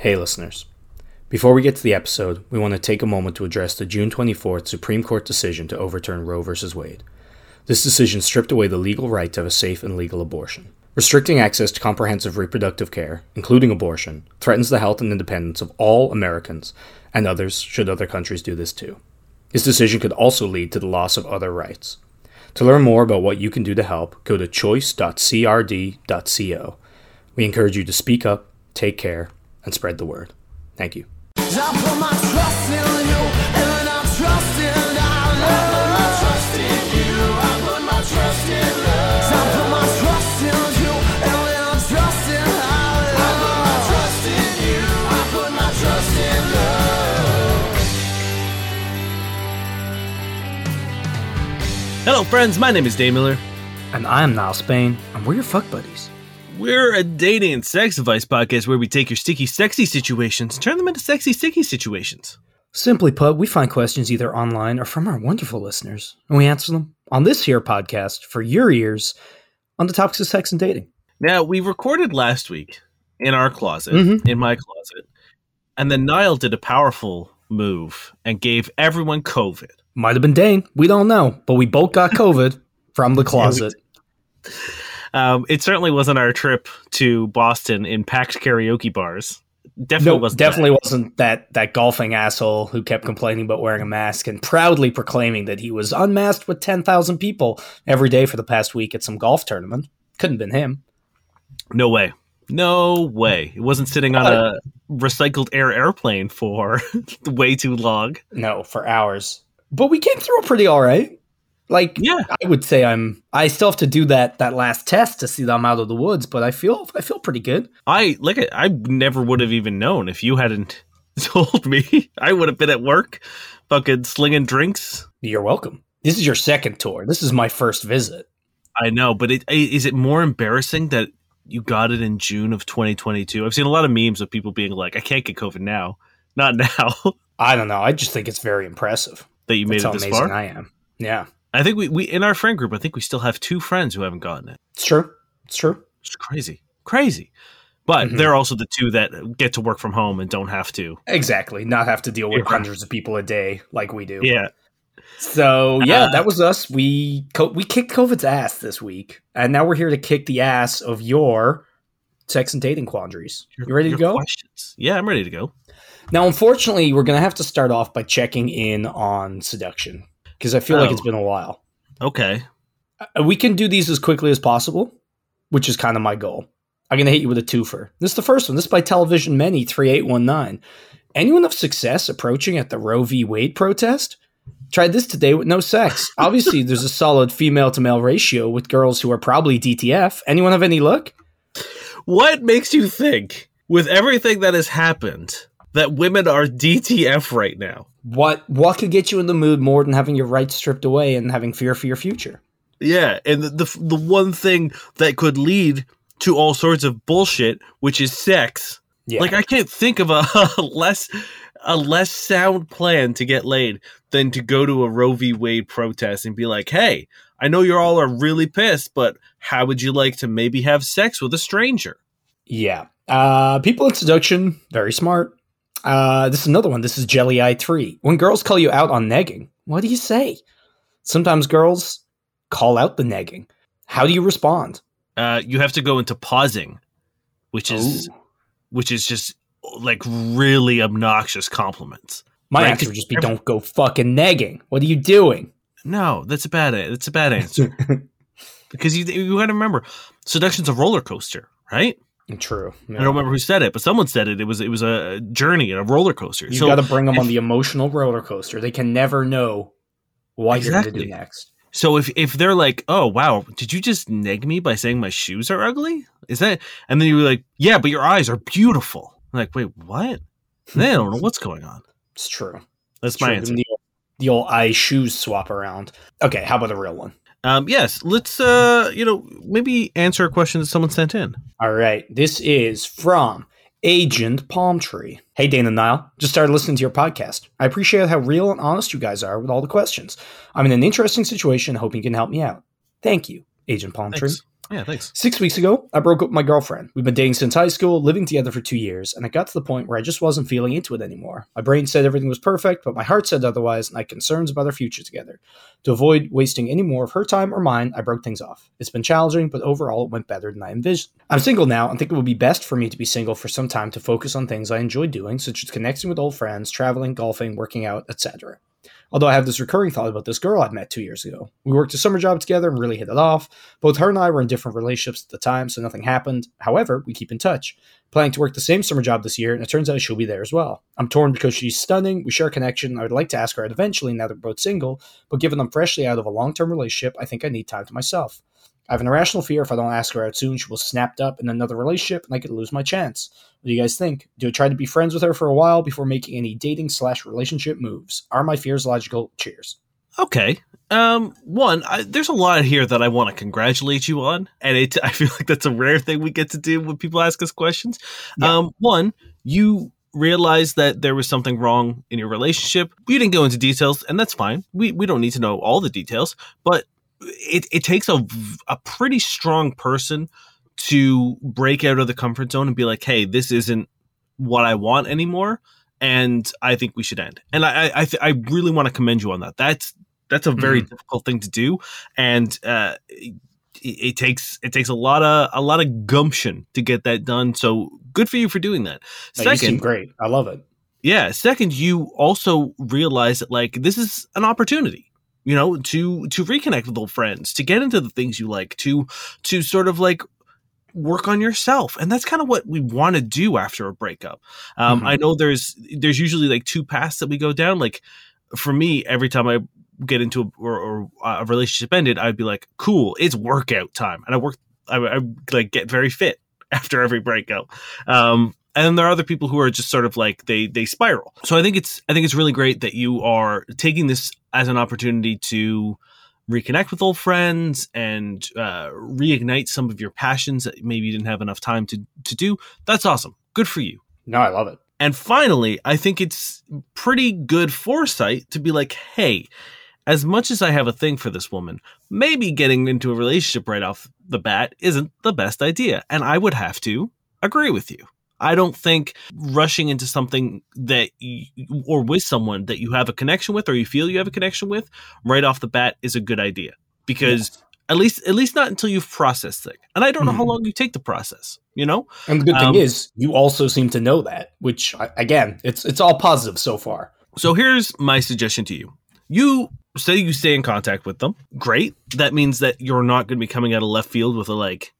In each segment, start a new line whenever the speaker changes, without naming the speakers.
Hey, listeners. Before we get to the episode, we want to take a moment to address the June 24th Supreme Court decision to overturn Roe v. Wade. This decision stripped away the legal right to have a safe and legal abortion. Restricting access to comprehensive reproductive care, including abortion, threatens the health and independence of all Americans and others should other countries do this too. This decision could also lead to the loss of other rights. To learn more about what you can do to help, go to choice.crd.co. We encourage you to speak up, take care, and spread the word. Thank you.
Hello, friends. My name is Dave Miller.
And I'm Niall Spain, and we're your fuck buddies.
We're a dating and sex advice podcast where we take your sticky, sexy situations, turn them into sexy, sticky situations.
Simply put, we find questions either online or from our wonderful listeners, and we answer them on this here podcast for your ears on the topics of sex and dating.
Now, we recorded last week in our closet,
Mhm.
in my closet, and then Niall did a powerful move and gave everyone COVID.
Might have been Dane. We don't know, but we both got COVID from the closet.
Um, it certainly wasn't our trip to Boston in packed karaoke bars. Definitely
No,
wasn't.
definitely wasn't that that golfing asshole who kept complaining about wearing a mask and proudly proclaiming that he was unmasked with ten thousand people every day for the past week at some golf tournament. Couldn't have been him.
No way. No way. It wasn't sitting on a recycled air airplane for way too long.
No, for hours. But we came through pretty all right. Like,
Yeah.
I would say I'm. I still have to do that that last test to see that I'm out of the woods, but I feel I feel pretty good.
I like. I never would have even known if you hadn't told me. I would have been at work, fucking slinging drinks.
You're welcome. This is your second tour. This is my first visit.
I know, but it, is it more embarrassing that you got it in June of 2022? I've seen a lot of memes of people being like, "I can't get COVID now, not now."
I don't know. I just think it's very impressive.
that you made
That's how
it this
amazing
far.
I am. Yeah,
I think we, we in our friend group. I think we still have two friends who haven't gotten it.
it's true. It's true.
It's crazy, crazy. But
Mhm.
they're also the two that get to work from home and don't have to.
Exactly. Not have to deal with
Yeah.
hundreds of people a day like we do.
Yeah,
So yeah,
Uh,
that was us. We co- we kicked COVID's ass this week, and now we're here to kick the ass of your sex and dating quandaries. You ready to go?
Questions? Yeah, I'm ready to go.
Now, unfortunately, we're gonna have to start off by checking in on seduction because I feel like
Oh.
it's been a while.
Okay.
Uh, We can do these as quickly as possible, which is kind of my goal. I'm gonna hit you with a twofer. This is the first one. This is by Television Many three eight one nine. Anyone of success approaching at the Roe v. Wade protest? Tried this today with no sex. Obviously, there's a solid female to male ratio with girls who are probably DTF. Anyone have any luck?
What makes you think, with everything that has happened, that women are DTF right now?
What what could get you in the mood more than having your rights stripped away and having fear for your future?
Yeah, and the, the the one thing that could lead to all sorts of bullshit, which is sex.
Yeah,
Like I can't think of a, less a less sound plan to get laid than to go to a Roe v. Wade protest and be like, "Hey, I know you all are really pissed, but how would you like to maybe have sex with a stranger?"
Yeah. Uh, people in seduction, very smart. Uh, this is another one. This is Jelly Eye 3. When girls call you out on negging, what do you say? Sometimes girls call out the negging. How do you respond?
Uh, you have to go into pausing, which is
Ooh.
which is just like really obnoxious compliments.
My
Right,
answer would just be don't go fucking negging. What are you doing?
No, that's a bad. That's a bad answer because you you got to remember, seduction's a roller coaster, right?
True.
I don't remember who said it, but someone said it. It was it was a journey and a roller coaster.
You
so
got to bring them on the emotional roller coaster. They can never know what you're going to
Exactly.
do next.
so if if they're like, oh wow, did you just neg me by saying my shoes are ugly? Is that? And then you were like, yeah, but your eyes are beautiful. I'm like, wait, what? They don't know what's going on.
It's true.
That's
It's
my
true.
answer.
The, the old eye shoes swap around. Okay, how about a real one?
Um, yes, let's uh, you know, maybe answer a question that someone sent in.
All right. This is from Agent Palm Tree. Hey, Dana Niall. Just started listening to your podcast. I appreciate how real and honest you guys are with all the questions. I'm in an interesting situation, hoping you can help me out. Thank you, Agent Palm Tree.
Yeah, thanks.
Six weeks ago, I broke up with my girlfriend. We've been dating since high school, living together for two years, and it got to the point where I just wasn't feeling into it anymore. My brain said everything was perfect, but my heart said otherwise, and I had concerns about our future together. To avoid wasting any more of her time or mine, I broke things off. It's been challenging, but overall it went better than I envisioned. I'm single now and think it would be best for me to be single for some time to focus on things I enjoy doing, such as connecting with old friends, traveling, golfing, working out, etc. Although I have this recurring thought about this girl I'd met two years ago. We worked a summer job together and really hit it off. Both her and I were in different relationships at the time, so nothing happened. However, we keep in touch. Planning to work the same summer job this year, and it turns out she'll be there as well. I'm torn because she's stunning, we share a connection, I would like to ask her out eventually now that we're both single, but given I'm freshly out of a long term relationship, I think I need time to myself. I have an irrational fear if I don't ask her out soon, she will snap up in another relationship and I could lose my chance. What do you guys think? Do I try to be friends with her for a while before making any dating slash relationship moves? Are my fears logical? Cheers.
Okay. Um, one, I, there's a lot here that I want to congratulate you on, and it, I feel like that's a rare thing we get to do when people ask us questions.
Yeah.
Um, one, you realized that there was something wrong in your relationship. You didn't go into details, and that's fine. We we don't need to know all the details, but it it takes a a pretty strong person to break out of the comfort zone and be like, "Hey, this isn't what I want anymore." And I think we should end. And I, I, th- I really want to commend you on that. That's that's a very difficult thing to do, and uh, it, it takes it takes a lot of a lot of gumption to get that done. So good for you for doing that.
No, you seem great. I love it.
Yeah. Second, you also realize that like this is an opportunity, you know, to to reconnect with old friends, to get into the things you like, to to sort of like work on yourself. And that's kind of what we want to do after a breakup. Um,
Mhm.
i know there's there's usually like two paths that we go down. Like for me every time i get into a, or, or a relationship ended i'd be like cool it's workout time. And i work i, I like get very fit after every breakup. Um, and then there are other people who are just sort of like they they spiral so i think it's i think it's really great that you are taking this as an opportunity to reconnect with old friends and uh, reignite some of your passions that maybe you didn't have enough time to to do that's awesome good for you
No, I love it.
and finally, I think it's pretty good foresight to be like, hey, as much as I have a thing for this woman, maybe getting into a relationship right off the bat isn't the best idea. And I would have to agree with you. I don't think rushing into something that you, or with someone that you have a connection with or you feel you have a connection with right off the bat is a good idea because at least at least not until you've processed it. And I don't know how
Mhm.
long you take to process, you know?
And the good
Um,
thing is, you also seem to know that, which again, it's it's all positive so far.
So here's my suggestion to you. You say you stay in contact with them. Great. That means that you're not going to be coming out of left field with a like,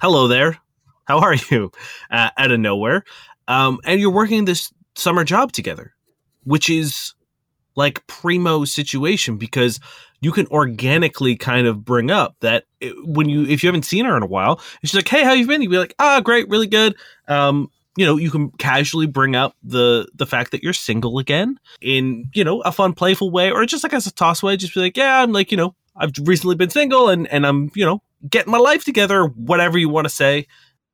"Hello there, how are you?" Uh, out of nowhere, um, and you're working this summer job together, which is like primo situation because you can organically kind of bring up that it, when you if you haven't seen her in a while, and she's like, "Hey, how you been?" You'd be like, "Ah, great, really good." Um, you know, you can casually bring up the the fact that you're single again in you know a fun, playful way, or just like as a toss way. Just be like, "Yeah, I'm like you know I've recently been single and and I'm you know getting my life together." Whatever you want to say.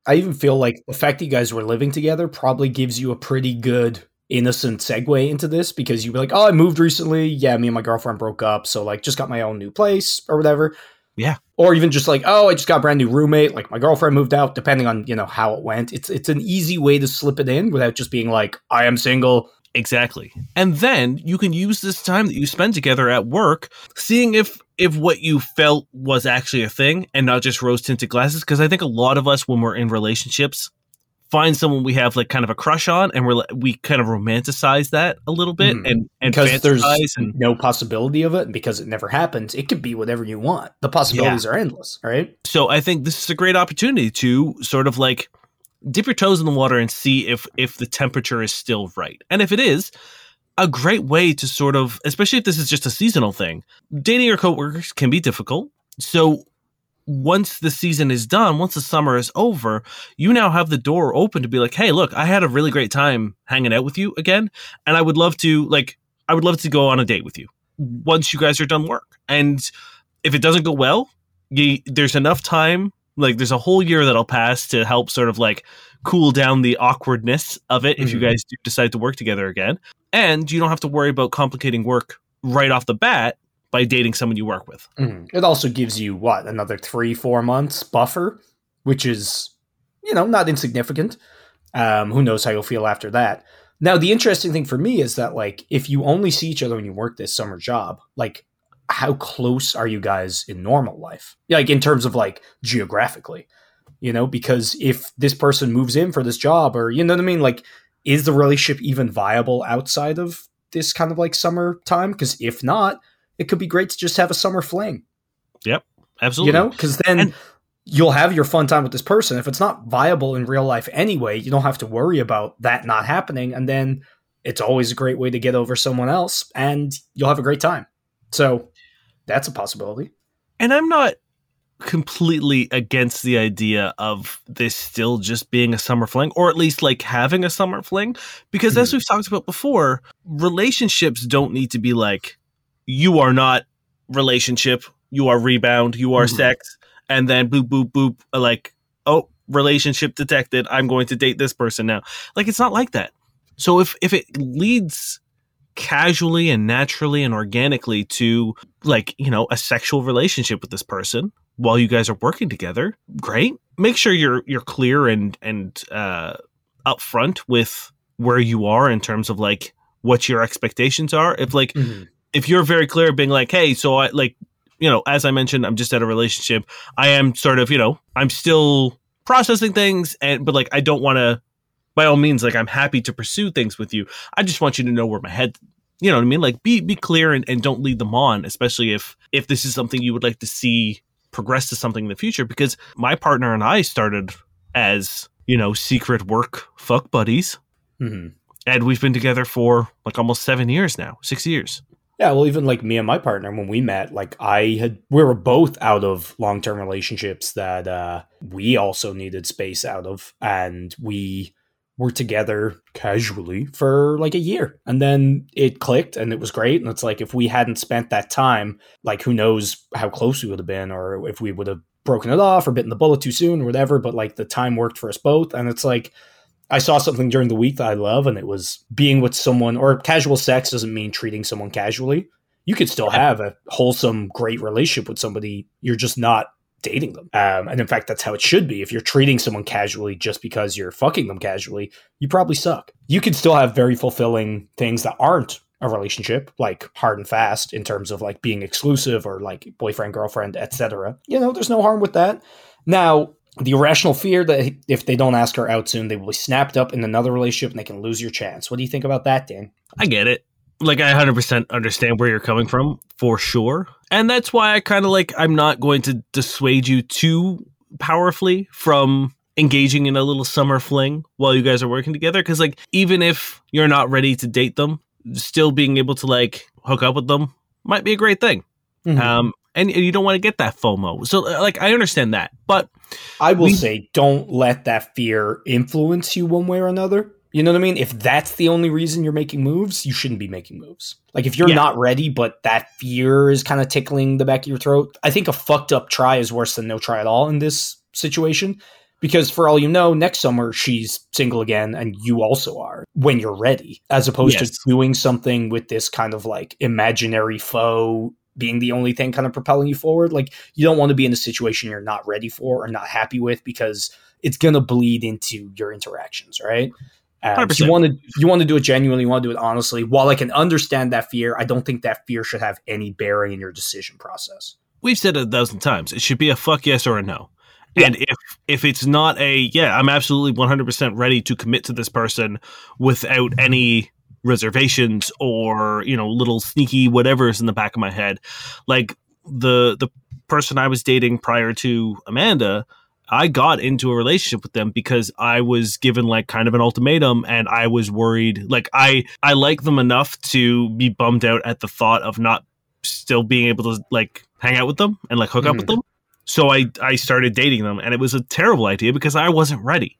I even feel like the fact that you guys were living together probably gives you a pretty good innocent segue into this because you'd be like, "Oh, I moved recently. Yeah, me and my girlfriend broke up, so like just got my own new place or whatever."
Yeah.
Or even just like, "Oh, I just got a brand new roommate. Like my girlfriend moved out." Depending on you know how it went, it's it's an easy way to slip it in without just being like, "I am single."
Exactly. And then you can use this time that you spend together at work seeing if if what you felt was actually a thing and not just rose tinted glasses because I think a lot of us when we're in relationships find someone we have like kind of a crush on and we're like- we kind of romanticize that a little bit
Mhm.
and and
because there's
and
no possibility of it, and because it never happens, it could be whatever you want. The possibilities are endless, right?
so I think this is a great opportunity to sort of like dip your toes in the water and see if if the temperature is still right. And if it is, a great way to sort of, especially if this is just a seasonal thing, dating your coworkers can be difficult. So once the season is done, once the summer is over, you now have the door open to be like, "Hey, look, I had a really great time hanging out with you again, and I would love to like I would love to go on a date with you once you guys are done work." And if it doesn't go well, you, there's enough time like there's a whole year that'll pass to help sort of like cool down the awkwardness of it if you
Mhm.
guys do decide to work together again and you don't have to worry about complicating work right off the bat by dating someone you work with.
Mhm. It also gives you what another three, four months buffer, which is you know not insignificant. Um, who knows how you'll feel after that? Now, the interesting thing for me is that like if you only see each other when you work this summer job, like how close are you guys in normal life? Like in terms of like geographically, you know, because if this person moves in for this job or you know what I mean, like is the relationship even viable outside of this kind of like summer time? Because if not, it could be great to just have a summer fling Yep,
Absolutely.
you know because then
And-
you'll have your fun time with this person if it's not viable in real life anyway you don't have to worry about that not happening and then it's always a great way to get over someone else and you'll have a great time so that's a possibility
And I'm not completely against the idea of this still just being a summer fling, or at least like having a summer fling. Because as
Mhm.
we've talked about before, relationships don't need to be like, you are not relationship, you are rebound, you are
Mhm.
sex, and then boop, boop, boop, like, oh, relationship detected. I'm going to date this person now. Like, it's not like that. So if, if it leads casually and naturally and organically to like you know a sexual relationship with this person while you guys are working together great. Make sure you're you're clear and and uh upfront with where you are in terms of like what your expectations are. If like if you're very clear being like hey so i like you know as i mentioned i'm just at a relationship. I am sort of you know i'm still processing things and but like i don't want to by all means like i'm happy to pursue things with you. I just want you to know where my head you know what i mean? Like be be clear and, and don't lead them on especially if if this is something you would like to see progress to something in the future because my partner and i started as you know secret work fuck buddies.
Mhm.
and we've been together for like almost seven years now six years.
Yeah well even like me and my partner when we met like i had we were both out of long-term relationships that uh we also needed space out of. And we were together casually for like a year. And then it clicked and it was great. And it's like if we hadn't spent that time like who knows how close we would have been or if we would have broken it off or bitten the bullet too soon or whatever. But like the time worked for us both. And it's like I saw something during the week that I love, and it was being with someone, or casual sex doesn't mean treating someone casually. You could still have a wholesome, great relationship with somebody. You're just not dating them. Um, and in fact, that's how it should be. If you're treating someone casually just because you're fucking them casually, you probably suck. You can still have very fulfilling things that aren't a relationship, like hard and fast in terms of like being exclusive or like boyfriend, girlfriend, etc. You know, there's no harm with that. Now, the irrational fear that if they don't ask her out soon, they will be snapped up in another relationship and they can lose your chance. What do you think about that, Dane?
I get it. Like I 100% understand where you're coming from for sure. And that's why I kind of like I'm not going to dissuade you too powerfully from engaging in a little summer fling while you guys are working together cuz like even if you're not ready to date them, still being able to like hook up with them might be a great thing.
Mhm.
Um and, and you don't want to get that FOMO. So uh, like I understand that. But
I will
we-
say, don't let that fear influence you one way or another. You know what I mean? If that's the only reason you're making moves, you shouldn't be making moves. Like if you're
Yeah.
not ready, but that fear is kind of tickling the back of your throat, I think a fucked up try is worse than no try at all in this situation. Because for all you know, next summer she's single again, and you also are when you're ready, as opposed
Yes.
to doing something with this kind of like imaginary foe being the only thing kind of propelling you forward. Like you don't want to be in a situation you're not ready for or not happy with because it's gonna bleed into your interactions, right? Um, so you want to you want to do it genuinely, you want to do it honestly. While I can understand that fear, I don't think that fear should have any bearing in your decision process.
we've said it a thousand times. It should be a fuck yes or a no.
Yeah.
And if if it's not a yeah, I'm absolutely 100% ready to commit to this person without any reservations or, you know, little sneaky whatever's in the back of my head. Like the the person I was dating prior to Amanda, I got into a relationship with them because I was given like kind of an ultimatum and I was worried like I I like them enough to be bummed out at the thought of not still being able to like hang out with them and like hook up with mm-hmm. them. So I I started dating them and it was a terrible idea because I wasn't ready.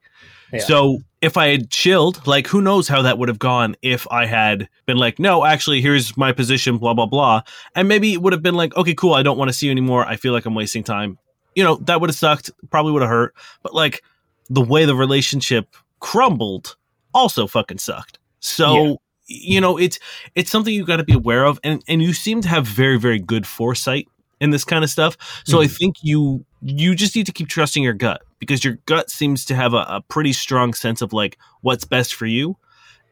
Yeah.
So if I had chilled, like who knows how that would have gone if I had been like, no, actually here's my position, blah blah blah. And maybe it would have been like, okay, cool, I don't want to see you anymore. I feel like I'm wasting time. You know, that would have sucked, probably would have hurt. But like the way the relationship crumbled also fucking sucked. So you know, it's it's something you got to be aware of, and and you seem to have very very good foresight in this kind of stuff. So mm-hmm. I think you you just need to keep trusting your gut because your gut seems to have a, a pretty strong sense of like what's best for you.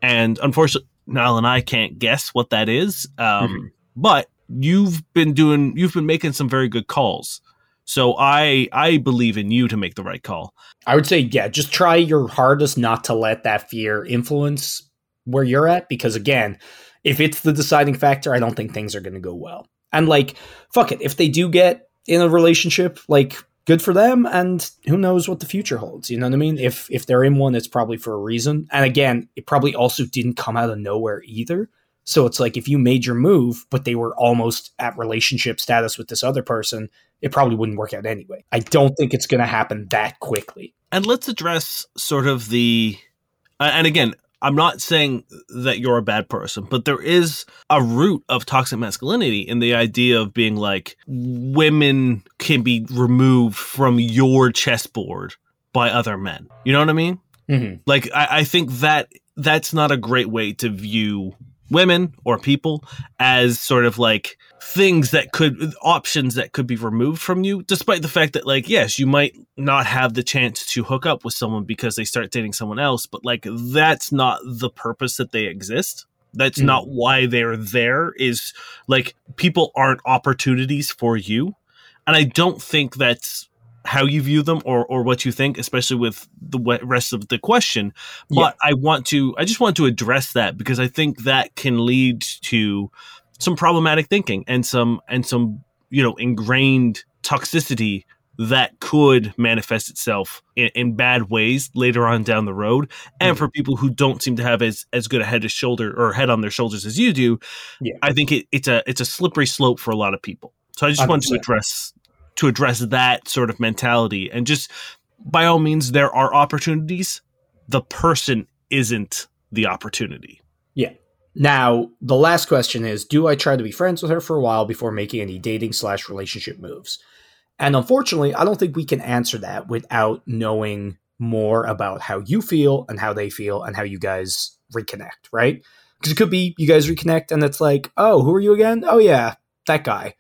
And unfortunately, Niall and I can't guess what that is. Um, mm-hmm. But you've been doing you've been making some very good calls. So I I believe in you to make the right call.
I would say yeah, just try your hardest not to let that fear influence where you're at because again, if it's the deciding factor, I don't think things are going to go well. And like fuck it, if they do get in a relationship, like good for them and who knows what the future holds you know what i mean if if they're in one it's probably for a reason and again it probably also didn't come out of nowhere either so it's like if you made your move but they were almost at relationship status with this other person it probably wouldn't work out anyway i don't think it's going to happen that quickly
and let's address sort of the and again I'm not saying that you're a bad person, but there is a root of toxic masculinity in the idea of being like women can be removed from your chessboard by other men. You know what I mean? Mm-hmm. Like, I, I think that that's not a great way to view women or people as sort of like things that could options that could be removed from you despite the fact that like yes you might not have the chance to hook up with someone because they start dating someone else but like that's not the purpose that they exist that's mm. not why they're there is like people aren't opportunities for you and i don't think that's how you view them or or what you think, especially with the rest of the question. But yeah. I want to, I just want to address that because I think that can lead to some problematic thinking and some and some you know ingrained toxicity that could manifest itself in, in, bad ways later on down the road. And mm for people who don't seem to have as, as good a head to shoulder or head on their shoulders as you do, yeah. I think it, it's a it's a slippery slope for a lot of people. So I just 100%. wanted to address to address that sort of mentality. And just by all means there are opportunities. The person isn't the opportunity.
Yeah. Now the last question is do i try to be friends with her for a while before making any dating slash relationship moves? And unfortunately i don't think we can answer that without knowing more about how you feel and how they feel and how you guys reconnect right? Because it could be you guys reconnect and it's like oh who are you again? Oh yeah that guy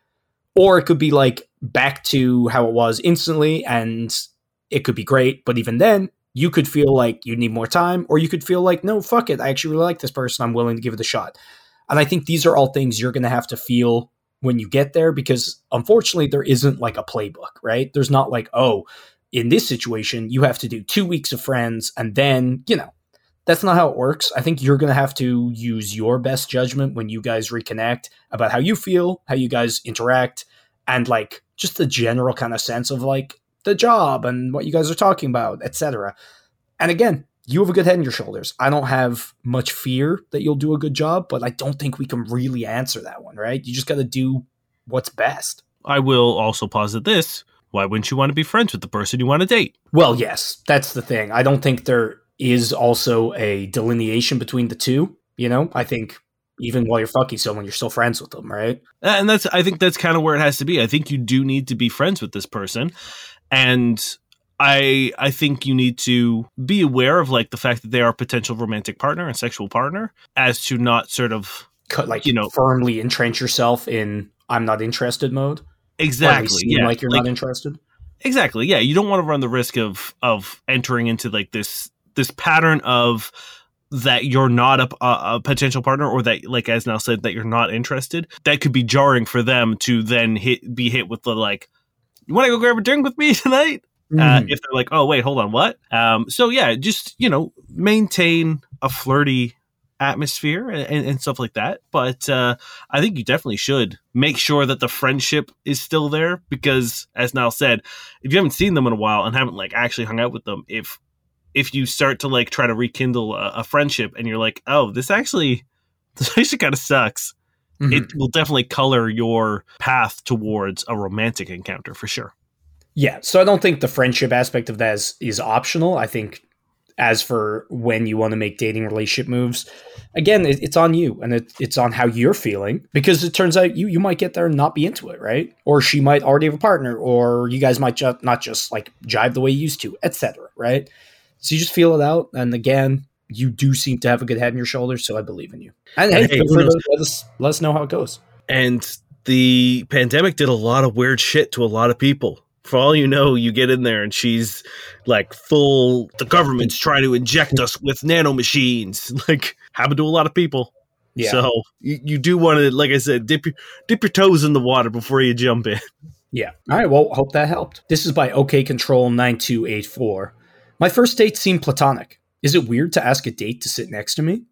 or it could be like back to how it was instantly and it could be great but even then you could feel like you need more time or you could feel like no fuck it i actually really like this person i'm willing to give it a shot. And i think these are all things you're going to have to feel when you get there because unfortunately there isn't like a playbook right? There's not like oh in this situation you have to do two weeks of friends and then you know that's not how it works. I think you're going to have to use your best judgment when you guys reconnect about how you feel, how you guys interact, and like just the general kind of sense of like the job and what you guys are talking about, etc. And again, you have a good head on your shoulders. I don't have much fear that you'll do a good job, but I don't think we can really answer that one, right? You just got to do what's best.
I will also posit this. Why wouldn't you want to be friends with the person you want to date?
Well, yes, that's the thing. I don't think there is also a delineation between the two. You know, I think even while you're fucking someone, you're still friends with them, right?
And that's, I think that's kind of where it has to be. I think you do need to be friends with this person. And I I think you need to be aware of like the fact that they are a potential romantic partner and sexual partner, as to not sort of
Cut, like you know firmly entrench yourself in I'm not interested mode.
Exactly.
Yeah. Like you're like, not interested.
Exactly. Yeah. You don't want to run the risk of of entering into like this this pattern of that you're not a, a, potential partner or that like as Niall said that you're not interested that could be jarring for them to then hit be hit with the like you want to go grab a drink with me tonight? Mm. uh, if they're like oh wait hold on what? Um, so yeah just you know maintain a flirty atmosphere and, and stuff like that. But uh, i think you definitely should make sure that the friendship is still there because as Niall said if you haven't seen them in a while and haven't like actually hung out with them if if you start to like try to rekindle a, a friendship and you're like, oh, this actually this actually kind of sucks. Mm-hmm. It will definitely color your path towards a romantic encounter for sure.
Yeah, so I don't think the friendship aspect of that is, is optional. I think as for when you want to make dating relationship moves, again, it, it's on you and it, it's on how you're feeling because it turns out you you might get there and not be into it, right? Or she might already have a partner, or you guys might ju- not just like jive the way you used to, etc. Right? So you just feel it out. And again, you do seem to have a good head on your shoulders, so I believe in you. And hey,
Hey,
feel
who
free to
knows?
let us, let us know how it goes.
And the pandemic did a lot of weird shit to a lot of people. For all you know, you get in there and she's like full. The government's trying to inject us with nanomachines. Like happened to a lot of people.
Yeah.
So you, you do want to, like I said, dip your dip your toes in the water before you jump in.
Yeah. All right. Well, hope that helped. This is by OK Control 9284. My first date seemed platonic. Is it weird to ask a date to sit next to me?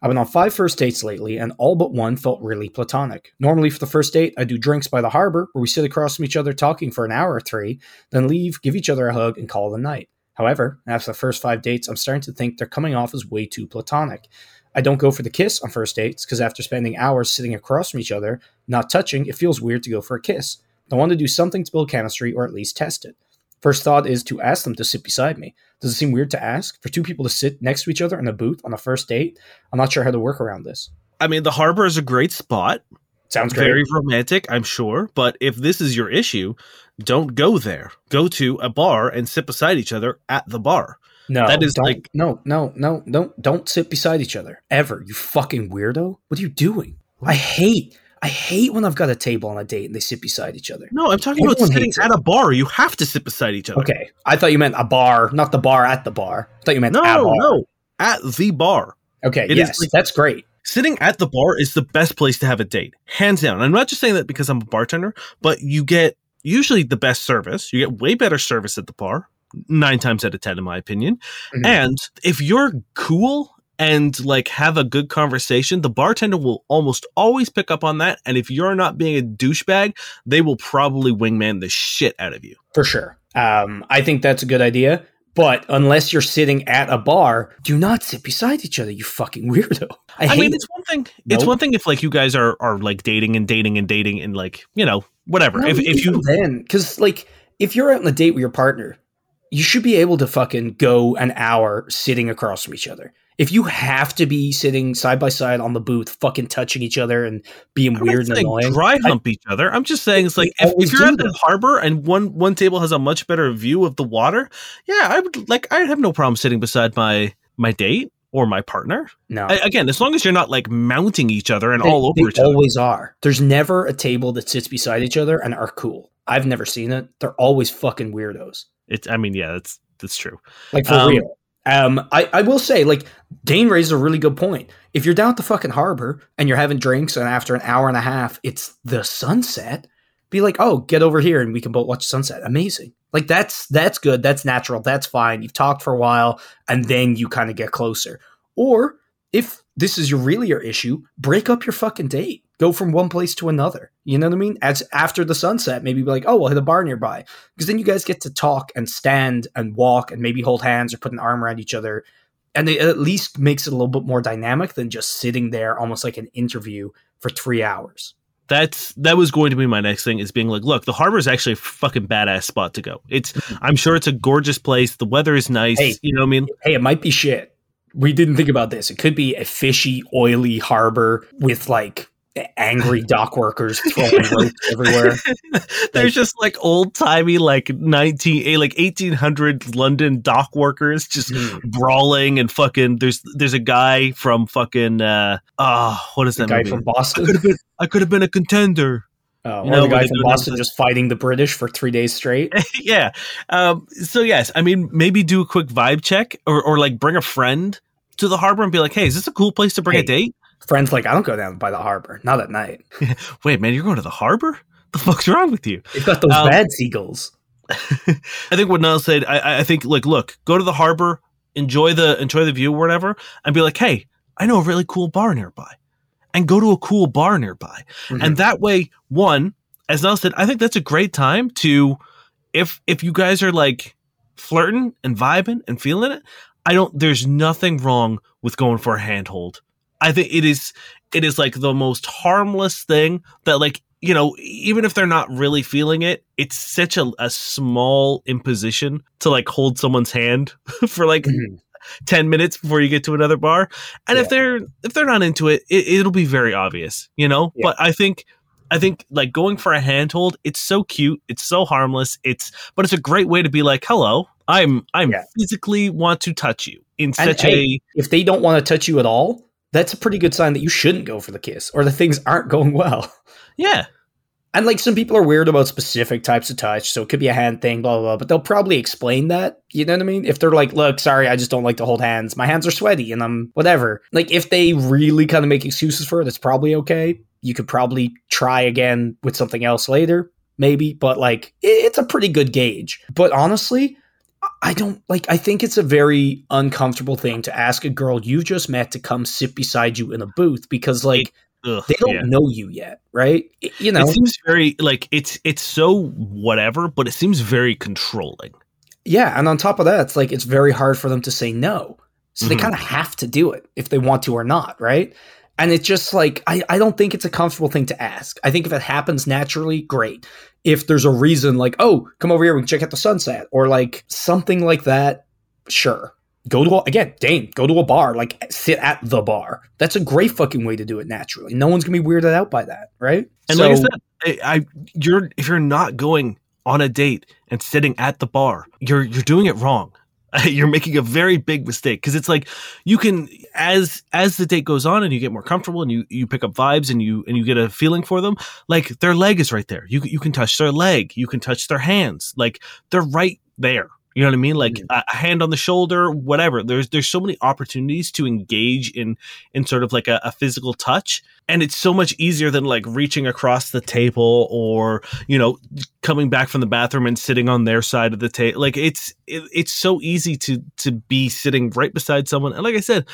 I've been on five first dates lately, and all but one felt really platonic. Normally, for the first date, I do drinks by the harbor, where we sit across from each other talking for an hour or three, then leave, give each other a hug, and call it a night. However, after the first five dates, I'm starting to think they're coming off as way too platonic. I don't go for the kiss on first dates because after spending hours sitting across from each other, not touching, it feels weird to go for a kiss. I want to do something to build chemistry or at least test it. First thought is to ask them to sit beside me. Does it seem weird to ask for two people to sit next to each other in a booth on a first date? I'm not sure how to work around this.
I mean, the harbor is a great spot.
Sounds great.
Very romantic, I'm sure. But if this is your issue, don't go there. Go to a bar and sit beside each other at the bar.
no,
that is like-
no, no, no, don't don't sit beside each other ever. You fucking weirdo. What are you doing? I hate I hate when I've got a table on a date and they sit beside each other.
No, I'm talking about sitting
hates it.
at a bar. You have to sit beside each other.
Okay, I thought you meant a bar, not the bar at the bar. I thought you meant
No, no. At the bar.
Okay,
It
yes,
like-
that's great.
Sitting at the bar is the best place to have a date. Hands down. I'm not just saying that because I'm a bartender, but you get usually the best service. You get way better service at the bar. Nine times out of ten, in my opinion.
Mhm.
And if you're cool and like have a good conversation, the bartender will almost always pick up on that. And if you're not being a douchebag, they will probably wingman the shit out of you.
For sure. Um, I think that's a good idea. But unless you're sitting at a bar, do not sit beside each other, you fucking weirdo. I,
I, mean, it's one thing. It's one thing if like you guys are are like dating and dating and dating and like you know whatever.
No,
if if you
then, because like if you're out on a date with your partner, you should be able to fucking go an hour sitting across from each other. If you have to be sitting side by side on the booth, fucking touching each other and being
I'm
weird and annoying,
dry
I-
hump each other. I'm just saying it's like if, if you're at the harbor and one one table has a much better view of the water, yeah, I would like I'd have no problem sitting beside my my date or my partner.
no,
I, again, as long as you're not like mounting each other and
They-
all over
they
each other.
always are. There's never a table that sits beside each other and are cool. I've never seen it. They're always fucking weirdos.
It's I mean, yeah, that's that's true.
Like for
Um,
real. Um, I, I will say, like, Dane raises a really good point. If you're down at the fucking harbor and you're having drinks, and after an hour and a half, it's the sunset, be like, oh, get over here and we can both watch sunset. Amazing. Like that's that's good. That's natural. That's fine. You've talked for a while, and then you kind of get closer. Or if this is your really your issue, break up your fucking date. Go from one place to another. You know what I mean? As after the sunset, maybe be like, oh, we'll hit a bar nearby because then you guys get to talk and stand and walk and maybe hold hands or put an arm around each other and it at least makes it a little bit more dynamic than just sitting there almost like an interview for three hours
That's that was going to be my next thing is being like, look, the harbor is actually a fucking badass spot to go. It's I'm sure it's a gorgeous place. The weather is nice.
Hey.
you know what I mean?
hey it might be shit we didn't think about this it could be a fishy oily harbor with like angry dock workers throwing ropes everywhere
There's just like old timey like nineteen eh, like eighteen hundred London dock workers just
Mm.
brawling and fucking. There's there's a guy from fucking uh ah what is
the
that
guy
movie?
from
I
boston
could have been I could have been a contender.
oh,
you
or
know,
the guy from boston just fighting the british for three days straight
yeah. Um. So yes, I mean maybe do a quick vibe check or or like bring a friend to the harbor and be like, hey, is this a cool place to bring
Hey.
a date?
Friends like i don't go down by the harbor not at night
Wait, man, you're going to the harbor? The fuck's wrong with you?
they've got those
Um,
bad seagulls
I think what Niall said. I- I, think like, look, go to the harbor, enjoy the enjoy the view, or whatever, and be like, hey, I know a really cool bar nearby, and go to a cool bar nearby,
Mhm.
and that way, one, as Niall said, I think that's a great time to, if if you guys are like flirting and vibing and feeling it, I don't. There's nothing wrong with going for a handhold. I think it is it is like the most harmless thing that like you know even if they're not really feeling it it's such a, a small imposition to like hold someone's hand for like
Mhm.
10 minutes before you get to another bar and if they're if they're not into it, it it'll be very obvious you know
Yeah.
but i think i think like going for a handhold it's so cute it's so harmless it's but it's a great way to be like hello i'm i'm
Yeah.
physically want to touch you in
And,
such
hey,
a
if they don't want to touch you at all, that's a pretty good sign that you shouldn't go for the kiss or the things aren't going well.
yeah.
And like some people are weird about specific types of touch, so it could be a hand thing, blah blah blah. But they'll probably explain that. You know what I mean? If they're like, "Look, sorry, I just don't like to hold hands. My hands are sweaty, and I'm whatever." Like if they really kind of make excuses for it, it's probably okay. You could probably try again with something else later, maybe. But like, it's a pretty good gauge. But honestly, I don't like. I think it's a very uncomfortable thing to ask a girl you've just met to come sit beside you in a booth because like
Ugh,
they don't
yeah.
know you yet, right? I- You know,
It seems very like it's it's so whatever, but it seems very controlling.
Yeah, and on top of that, it's like it's very hard for them to say no. So they
Mhm.
kind of have to do it if they want to or not, right? And it's just like I, I don't think it's a comfortable thing to ask. I think if it happens naturally, great. If there's a reason like, oh, come over here, we can check out the sunset, or like something like that, sure. Go to a, again, Dane, go to a bar, like sit at the bar. That's a great fucking way to do it naturally. No one's gonna be weirded out by that, right?
And
So-
like I said, I, I you're if you're not going on a date and sitting at the bar, you're you're doing it wrong. You're making a very big mistake because it's like you can as as the date goes on and you get more comfortable and you you pick up vibes and you and you get a feeling for them. Like their leg is right there. You you can touch their leg. You can touch their hands. Like they're right there. You know what I mean? Like
Mhm.
a, hand on the shoulder, whatever. There's there's so many opportunities to engage in in sort of like a, a physical touch, and it's so much easier than like reaching across the table or you know coming back from the bathroom and sitting on their side of the table. Like it's it, it's so easy to to be sitting right beside someone, and like I said.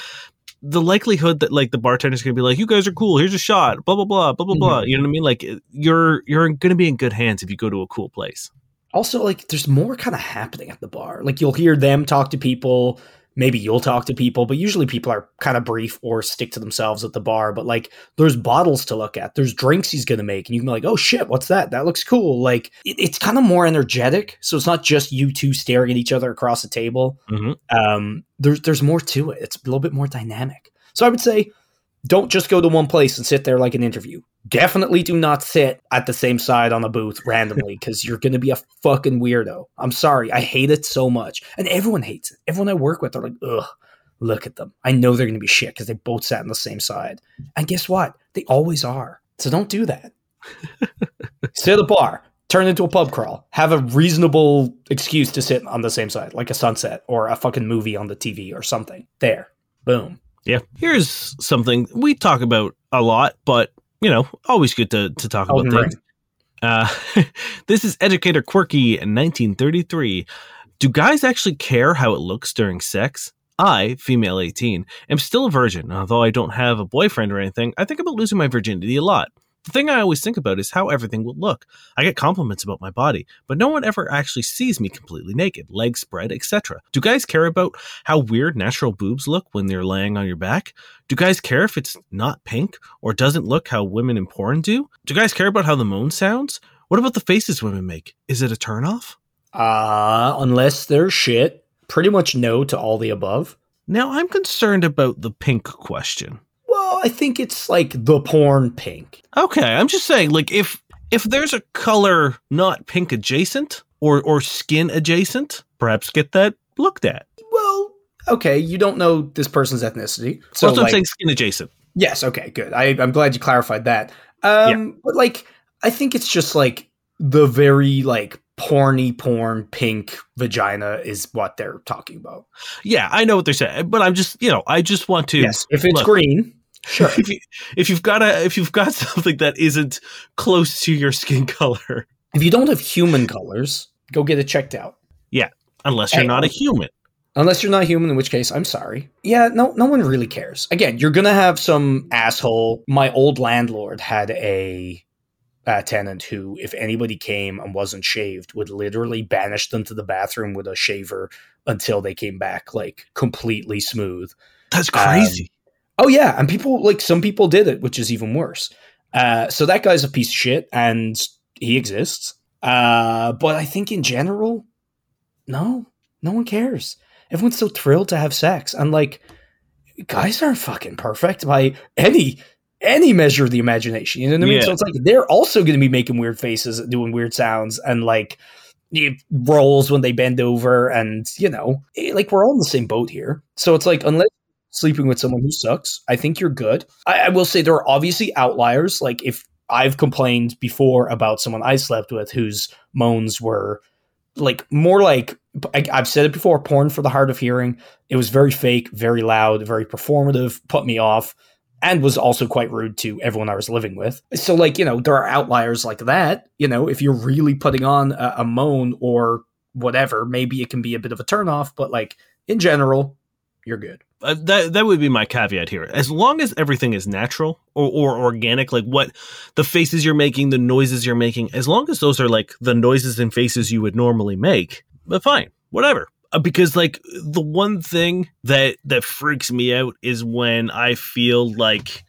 The likelihood that like the bartender's gonna be like, "You guys are cool. Here's a shot." Blah blah blah blah blah blah. You know what I mean? Like you're you're gonna be in good hands if you go to a cool place.
Also like there's more kind of happening at the bar like you'll hear them talk to people maybe you'll talk to people but usually people are kind of brief or stick to themselves at the bar but like there's bottles to look at there's drinks he's gonna make and you can be like oh shit what's that that looks cool like it, it's kind of more energetic so it's not just you two staring at each other across the table
Mm-hmm.
um, there's there's more to it. It's a little bit more dynamic. So I would say, don't just go to one place and sit there like an interview. Definitely do not sit at the same side on a booth randomly because you're going to be a fucking weirdo. I'm sorry, I hate it so much, and everyone hates it. Everyone I work with are like, ugh. Look at them. I know they're going to be shit because they both sat on the same side. And guess what? They always are. So don't do that. sit at a bar, turn into a pub crawl, have a reasonable excuse to sit on the same side, like a sunset or a fucking movie on the TV or something. There. Boom.
Yeah. Here's something we talk about a lot, but you know, always good to, to talk
Elden
about
Ring.
things. Uh, this is Educator Quirky in 1933. Do guys actually care how it looks during sex? I, female 18, am still a virgin. Although I don't have a boyfriend or anything, I think about losing my virginity a lot. The thing I always think about is how everything will look. I get compliments about my body, but no one ever actually sees me completely naked, legs spread, etc. Do guys care about how weird natural boobs look when they're laying on your back? Do guys care if it's not pink or doesn't look how women in porn do? Do guys care about how the moan sounds? What about the faces women make? Is it a turnoff?
Uh, unless they're shit, pretty much no to all the above.
Now I'm concerned about the pink question.
I think it's like the porn pink.
Okay, I'm just saying, like if if there's a color not pink adjacent or or skin adjacent, perhaps get that looked at.
Well, okay, you don't know this person's ethnicity.
So That's I'm saying, skin adjacent.
yes, okay, good. I, I'm glad you clarified that. Um, But like, I think it's just like the very like porny porn pink vagina is what they're talking about.
Yeah, I know what they're saying, but I'm just you know I just want to
Yes, if it's
look.
green, sure.
if you if you've got a if you've got something that isn't close to your skin color,
if you don't have human colors, go get it checked out.
Yeah, unless you're not a human.
Unless you're not human, in which case I'm sorry. Yeah, no, no one really cares. Again, you're gonna have some asshole. My old landlord had a, uh tenant who, if anybody came and wasn't shaved, would literally banish them to the bathroom with a shaver until they came back like completely smooth.
That's crazy.
Oh yeah, and people like some people did it, which is even worse. Uh, so that guy's a piece of shit, and he exists. Uh, but I think in general, no, no one cares. Everyone's so thrilled to have sex, and like, guys aren't fucking perfect by any any measure of the imagination. You know what I mean?
Yeah.
So it's like they're also going to be making weird faces, doing weird sounds, and like rolls when they bend over, and you know, eh, like we're all in the same boat here. So it's like unless sleeping with someone who sucks, I think you're good. I, I will say there are obviously outliers. Like if I've complained before about someone I slept with whose moans were like more like I, have said it before porn for the hard of hearing. It was very fake very loud very performative put me off and was also quite rude to everyone i was living with. So like you know there are outliers like that. You know if you're really putting on a, a moan or whatever maybe it can be a bit of a turnoff but like in general you're good
uh, that that would be my caveat here. As long as everything is natural or, or organic, like what the faces you're making, the noises you're making, as long as those are like the noises and faces you would normally make, but fine, whatever. Uh, because like the one thing that that freaks me out is when I feel like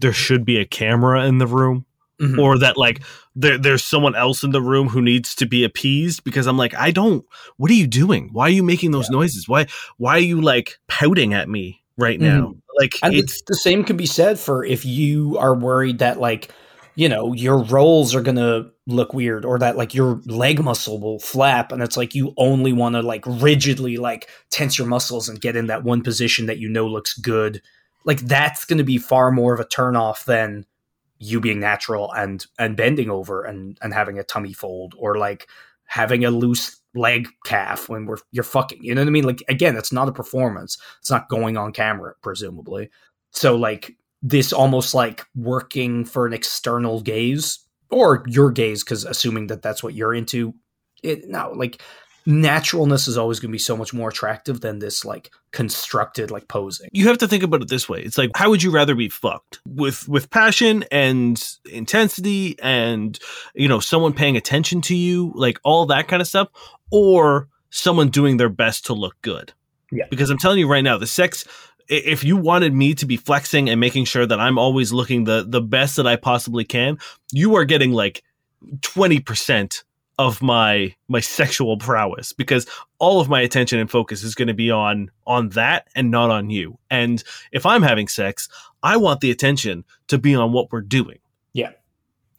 there should be a camera in the room mm-hmm. or that like there, there's someone else in the room who needs to be appeased because I'm like, I don't. What are you doing? Why are you making those yeah. noises? Why why are you like pouting at me right mm-hmm. now? Like,
and it's the same can be said for if you are worried that like you know your rolls are gonna look weird or that like your leg muscle will flap and it's like you only want to like rigidly like tense your muscles and get in that one position that you know looks good like that's going to be far more of a turn off than you being natural and and bending over and and having a tummy fold or like having a loose leg calf when we're you're fucking you know what i mean? Like again it's not a performance. It's not going on camera presumably. So like this almost like working for an external gaze or your gaze because assuming that that's what you're into it no like naturalness is always going to be so much more attractive than this like constructed like posing.
You have to think about it this way. It's like how would you rather be fucked? With with passion and intensity and you know someone paying attention to you, like all that kind of stuff or someone doing their best to look good.
Yeah.
Because I'm telling you right now, the sex if you wanted me to be flexing and making sure that I'm always looking the the best that I possibly can, you are getting like 20% of my my sexual prowess because all of my attention and focus is going to be on on that and not on you. And if I'm having sex, I want the attention to be on what we're doing.
Yeah.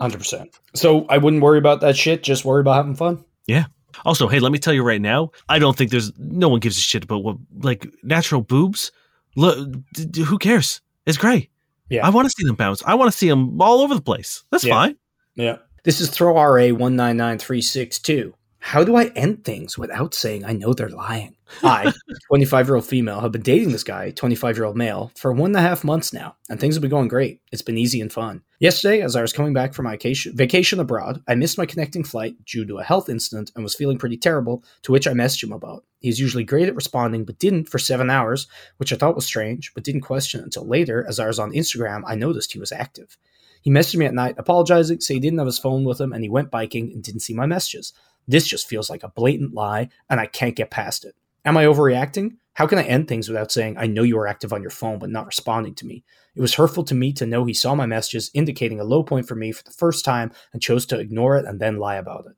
100%. So I wouldn't worry about that shit, just worry about having fun.
Yeah. Also, hey, let me tell you right now, I don't think there's no one gives a shit about what like natural boobs. Look, d- d- who cares? It's great. Yeah. I want to see them bounce. I want to see them all over the place. That's
yeah.
fine.
Yeah. This is Throw RA 199362. How do I end things without saying I know they're lying? I, 25 year old female, have been dating this guy, 25 year old male, for one and a half months now, and things have been going great. It's been easy and fun. Yesterday, as I was coming back from my vacation, vacation abroad, I missed my connecting flight due to a health incident and was feeling pretty terrible, to which I messaged him about. He's usually great at responding, but didn't for seven hours, which I thought was strange, but didn't question until later, as I was on Instagram, I noticed he was active. He messaged me at night apologizing, saying he didn't have his phone with him and he went biking and didn't see my messages. This just feels like a blatant lie and I can't get past it. Am I overreacting? How can I end things without saying, I know you are active on your phone but not responding to me? It was hurtful to me to know he saw my messages, indicating a low point for me for the first time, and chose to ignore it and then lie about it.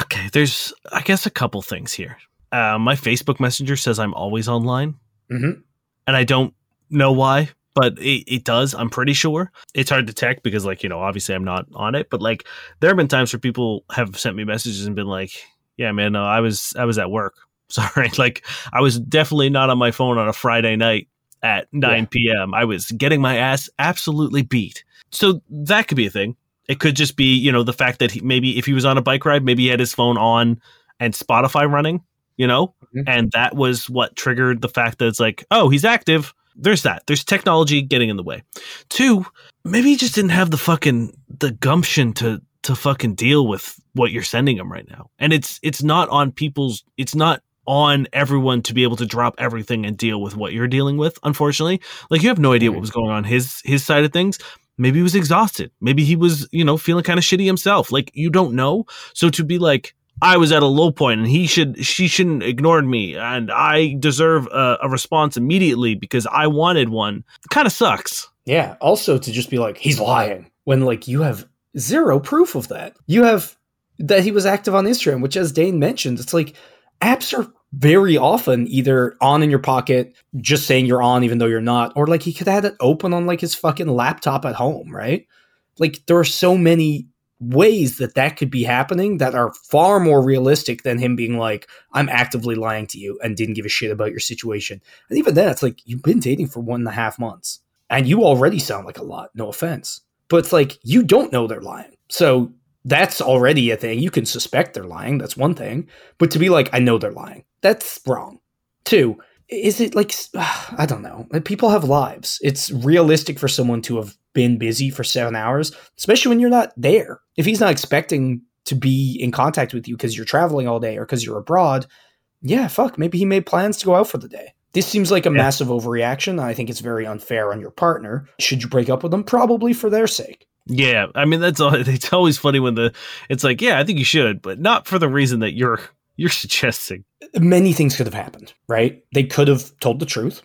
okay, there's, I guess, a couple things here. Uh, my Facebook Messenger says I'm always online.
Mm-hmm.
And I don't know why, but it, it does. I'm pretty sure it's hard to detect because, like, you know, obviously I'm not on it. But like, there have been times where people have sent me messages and been like, "Yeah, man, no, I was I was at work. Sorry, like, I was definitely not on my phone on a Friday night at 9 yeah. p.m. I was getting my ass absolutely beat. So that could be a thing. It could just be, you know, the fact that he, maybe if he was on a bike ride, maybe he had his phone on and Spotify running, you know, mm-hmm. and that was what triggered the fact that it's like, oh, he's active there's that. There's technology getting in the way. Two, maybe he just didn't have the fucking the gumption to to fucking deal with what you're sending him right now. And it's it's not on people's it's not on everyone to be able to drop everything and deal with what you're dealing with, unfortunately. Like you have no idea what was going on his his side of things. Maybe he was exhausted. Maybe he was, you know, feeling kind of shitty himself. Like you don't know. So to be like, I was at a low point and he should she shouldn't ignored me and I deserve a, a response immediately because I wanted one. Kind of sucks.
Yeah. Also to just be like he's lying when like you have zero proof of that. You have that he was active on Instagram, which as Dane mentioned, it's like apps are very often either on in your pocket, just saying you're on even though you're not, or like he could have had it open on like his fucking laptop at home, right? Like there are so many ways that that could be happening that are far more realistic than him being like, I'm actively lying to you and didn't give a shit about your situation. And even then, it's like, you've been dating for one and a half months and you already sound like a lot, no offense. But it's like, you don't know they're lying. So that's already a thing. You can suspect they're lying. That's one thing. But to be like, I know they're lying, that's wrong. Two, is it like, I don't know. People have lives. It's realistic for someone to have been busy for seven hours, especially when you're not there. If he's not expecting to be in contact with you because you're traveling all day or because you're abroad, yeah, fuck, maybe he made plans to go out for the day. This seems like a yeah. massive overreaction. I think it's very unfair on your partner. Should you break up with them? Probably for their sake.
Yeah, I mean that's all, it's always funny when the it's like, yeah, I think you should, but not for the reason that you're you're suggesting.
Many things could have happened, right? They could have told the truth.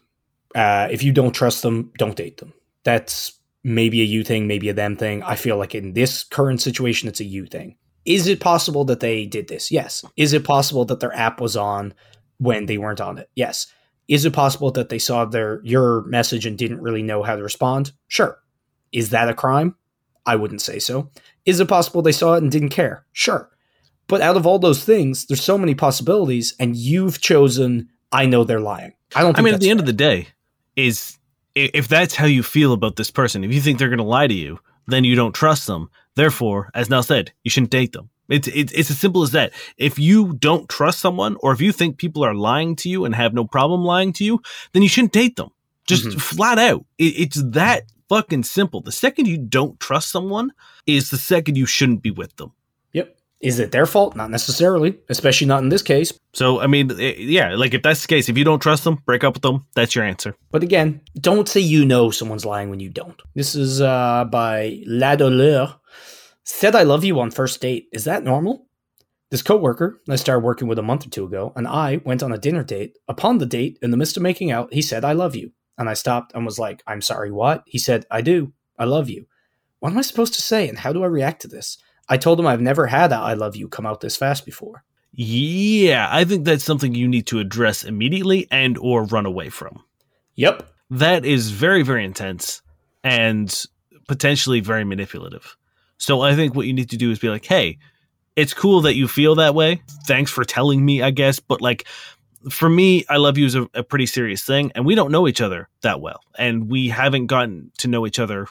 Uh, if you don't trust them, don't date them. That's maybe a you thing, maybe a them thing. I feel like in this current situation, it's a you thing. Is it possible that they did this? Yes. Is it possible that their app was on when they weren't on it? Yes. Is it possible that they saw their your message and didn't really know how to respond? Sure. Is that a crime? I wouldn't say so. Is it possible they saw it and didn't care? Sure. But out of all those things, there's so many possibilities, and you've chosen. I know they're lying. I don't.
I mean, at the fair. end of the day, is if that's how you feel about this person, if you think they're going to lie to you, then you don't trust them. Therefore, as Niall said, you shouldn't date them. It's, it's, it's as simple as that. If you don't trust someone, or if you think people are lying to you and have no problem lying to you, then you shouldn't date them. Just mm-hmm. flat out. It, it's that fucking simple. The second you don't trust someone is the second you shouldn't be with them.
Is it their fault? Not necessarily, especially not in this case.
So, I mean, eh, yeah, like if that's the case, if you don't trust them, break up with them. That's your answer.
But again, don't say you know someone's lying when you don't. This is uh, by Ladoleur. Said I love you on first date. Is that normal? This coworker I started working with a month or two ago, and I went on a dinner date. Upon the date, in the midst of making out, he said, I love you. And I stopped and was like, I'm sorry, what? He said, I do. I love you. What am I supposed to say, and how do I react to this? I told him I've never had a I love you come out this fast before.
Yeah, I think that's something you need to address immediately and or run away from.
Yep.
That is very very intense and potentially very manipulative. So I think what you need to do is be like, "Hey, it's cool that you feel that way. Thanks for telling me, I guess, but like for me, I love you is a, a pretty serious thing and we don't know each other that well and we haven't gotten to know each other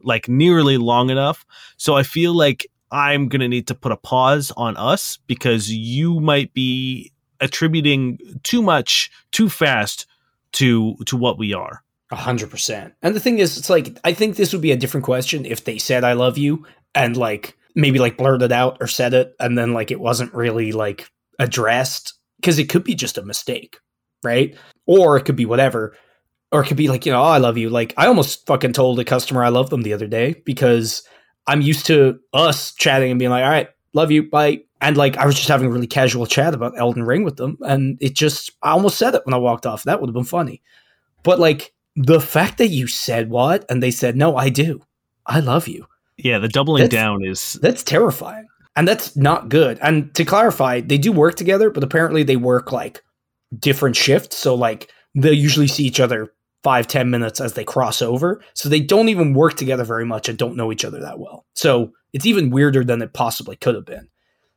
like nearly long enough. So I feel like I'm going to need to put a pause on us because you might be attributing too much too fast to to what we are.
A hundred percent. And the thing is, it's like I think this would be a different question if they said "I love you" and like maybe like blurted out or said it, and then like it wasn't really like addressed because it could be just a mistake, right? Or it could be whatever, or it could be like you know, oh, I love you. Like I almost fucking told a customer I love them the other day because I'm used to us chatting and being like, all right, love you, bye. And like, I was just having a really casual chat about Elden Ring with them. And it just, I almost said it when I walked off. That would have been funny. But like, the fact that you said what and they said, no, I do. I love you.
Yeah, the doubling that's, down is.
That's terrifying. And that's not good. And to clarify, they do work together, but apparently they work like different shifts. So like, they'll usually see each other five ten minutes as they cross over. So they don't even work together very much and don't know each other that well. So it's even weirder than it possibly could have been.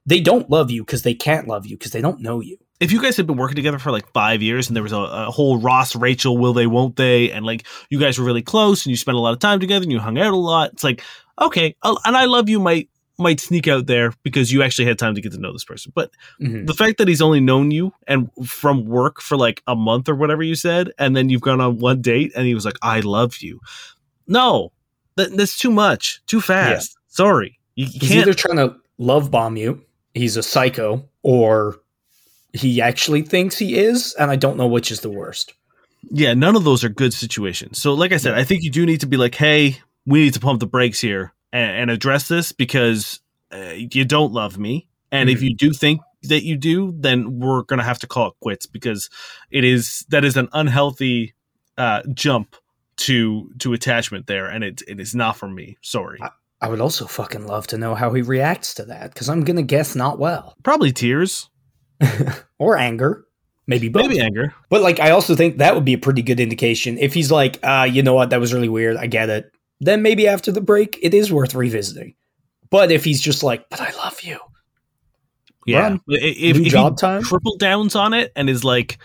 They don't love you because they can't love you because they don't know you.
If you guys had been working together for like five years and there was a, a, whole Ross, Rachel, will they, won't they, and like you guys were really close and you spent a lot of time together and you hung out a lot, it's like, okay, uh, and I love you might might sneak out there because you actually had time to get to know this person. But mm-hmm. the fact that he's only known you and from work for like a month or whatever you said, and then you've gone on one date and he was like, I love you. No, that, that's too much, too fast. Yeah. Sorry.
You, he's either trying to love bomb you, he's a psycho, or he actually thinks he is, and I don't know which is the worst.
Yeah, none of those are good situations. So, like I said, I think you do need to be like, hey, we need to pump the brakes here and, and address this because uh, you don't love me. And mm-hmm. if you do think that you do, then we're going to have to call it quits because it is that is an unhealthy uh, jump to to attachment there, and it it is not for me. Sorry.
I, I would also fucking love to know how he reacts to that because I'm gonna guess not well.
Probably tears
or anger. Maybe both.
Maybe anger.
But like I also think that would be a pretty good indication if he's like, uh, you know what, that was really weird. I get it then maybe after the break, it is worth revisiting. But if he's just like, but I love you.
Yeah.
Run.
I- If,
New
if
job
he
time?
triple downs on it and is like,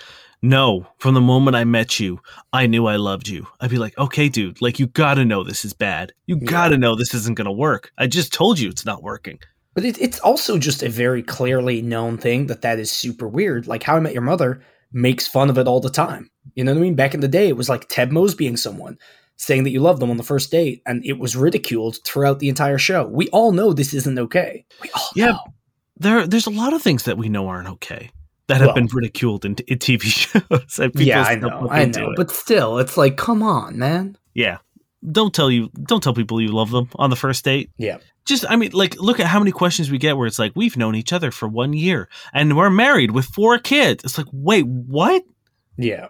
no, from the moment I met you, I knew I loved you. I'd be like, okay, dude, like you gotta know this is bad. You
Yeah.
gotta know this isn't gonna work. I just told you it's not working.
But it, it's also just a very clearly known thing that that is super weird. Like How I Met Your Mother makes fun of it all the time. You know what I mean? Back in the day, it was like Ted Mosby being someone saying that you love them on the first date, and it was ridiculed throughout the entire show. We all know this isn't okay. We all
Yeah,
know.
There, there's a lot of things that we know aren't okay that have
Well-
been ridiculed in, in TV shows.
Yeah, I know, I know. But still, it's like, come on, man.
yeah, don't tell you, don't tell people you love them on the first date.
Yeah.
just I mean, like, look at how many questions we get where it's like we've known each other for one year and we're married with four kids. It's like, wait, what?
Yeah.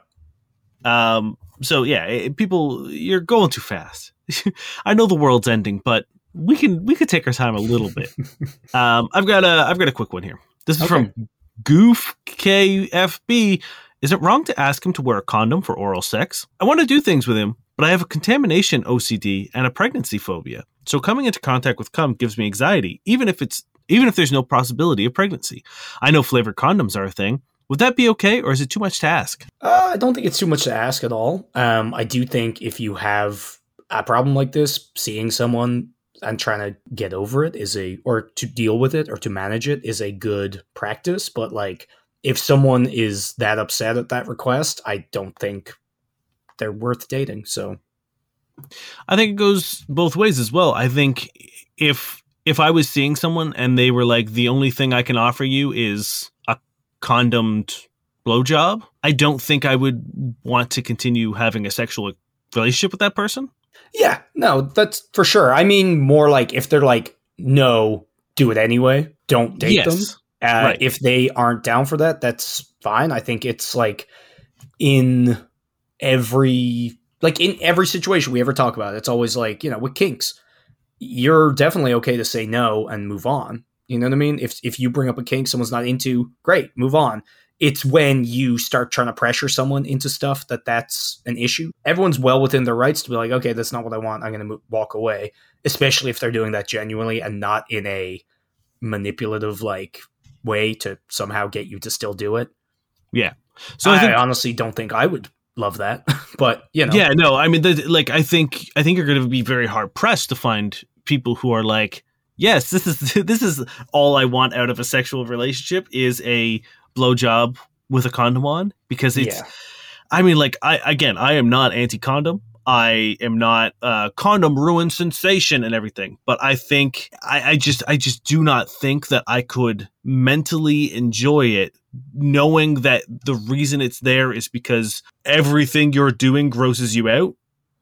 Um, so yeah, it, people, you're going too fast. I know the world's ending, but we can we could take our time a little bit. um, I've got a I've got a quick one here. This is
Okay.
from Goof KFB. Is it wrong to ask him to wear a condom for oral sex? I want to do things with him, but I have a contamination OCD and a pregnancy phobia. So coming into contact with cum gives me anxiety, even if it's even if there's no possibility of pregnancy. I know flavored condoms are a thing. Would that be okay, or is it too much to ask?
Uh, I don't think it's too much to ask at all. Um, I do think if you have a problem like this, seeing someone and trying to get over it is a, or to deal with it or to manage it is a good practice. But like, if someone is that upset at that request, I don't think they're worth dating. So
I think it goes both ways as well. I think if if I was seeing someone and they were like, the only thing I can offer you is condomed blowjob, I don't think I would want to continue having a sexual relationship with that person.
yeah, no, that's for sure. I mean, more like if they're like, no, do it anyway. Don't date them. Uh,
Right.
If they aren't down for that, that's fine. I think it's like in every like in every situation we ever talk about, it's always like you know with kinks, you're definitely okay to say no and move on. You know what I mean? If if you bring up a kink someone's not into, great, move on. It's when you start trying to pressure someone into stuff that that's an issue. Everyone's well within their rights to be like, okay, that's not what I want. I'm going to walk away, especially if they're doing that genuinely and not in a manipulative like way to somehow get you to still do it. Yeah.
So
I,
I think
honestly don't think I would love that, but you know,
Yeah, no, I mean, the, like, I think, I think you're going to be very hard pressed to find people who are like, yes, this is this is all I want out of a sexual relationship is a blowjob with a condom on because it's.
yeah,
I mean, like, I again, I am not anti-condom. I am not uh, condom ruin sensation and everything, but I think I, I just I just do not think that I could mentally enjoy it, knowing that the reason it's there is because everything you're doing grosses you out.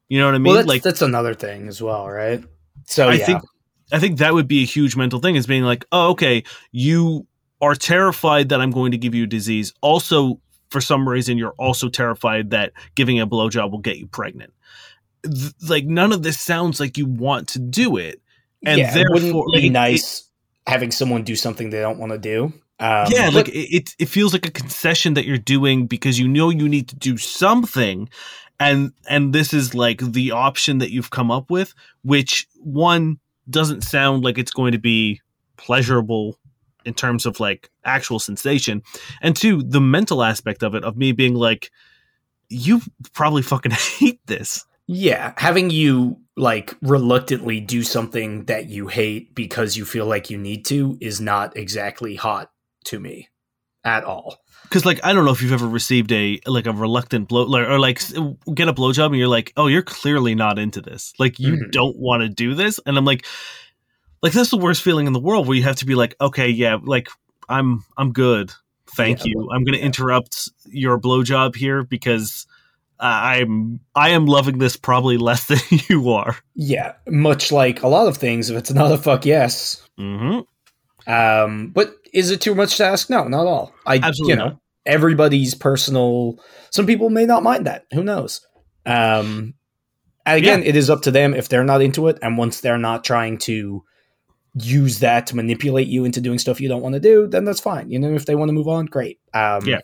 You know what I mean?
well, that's,
like
that's another thing as well, right? So
I
yeah,
think I think that would be a huge mental thing is being like, oh, okay, you are terrified that I'm going to give you a disease. Also, for some reason, you're also terrified that giving a blowjob will get you pregnant. Th- like none of this sounds like you want to do it, and
yeah, it wouldn't
therefore,
be
like, it-
nice having someone do something they don't want to do. Um,
yeah, like it, it it feels like a concession that you're doing because you know you need to do something, and and this is like the option that you've come up with, which one doesn't sound like it's going to be pleasurable in terms of like actual sensation, and two, the mental aspect of it of me being like, you probably fucking hate this.
Yeah, having you like reluctantly do something that you hate because you feel like you need to is not exactly hot to me at all.
Because like I don't know if you've ever received a like a reluctant blow or like get a blowjob and you're like, oh, you're clearly not into this. Like you
Mhm.
don't want to do this, and I'm like, like that's the worst feeling in the world where you have to be like, okay, yeah, like I'm I'm good, thank
Yeah,
you. I'm going to interrupt your blowjob here because I'm I am loving this probably less than you are.
Yeah, much like a lot of things, if it's not a fuck yes.
hmm
Um, but is it too much to ask? No, not at all. I,
Absolutely
you know,
not.
everybody's personal. Some people may not mind that. Who knows? Um, and again, it is up to them if they're not into it, and once they're not trying to use that to manipulate you into doing stuff you don't want to do, then that's fine. You know, if they want to move on, great. Um,
Yeah.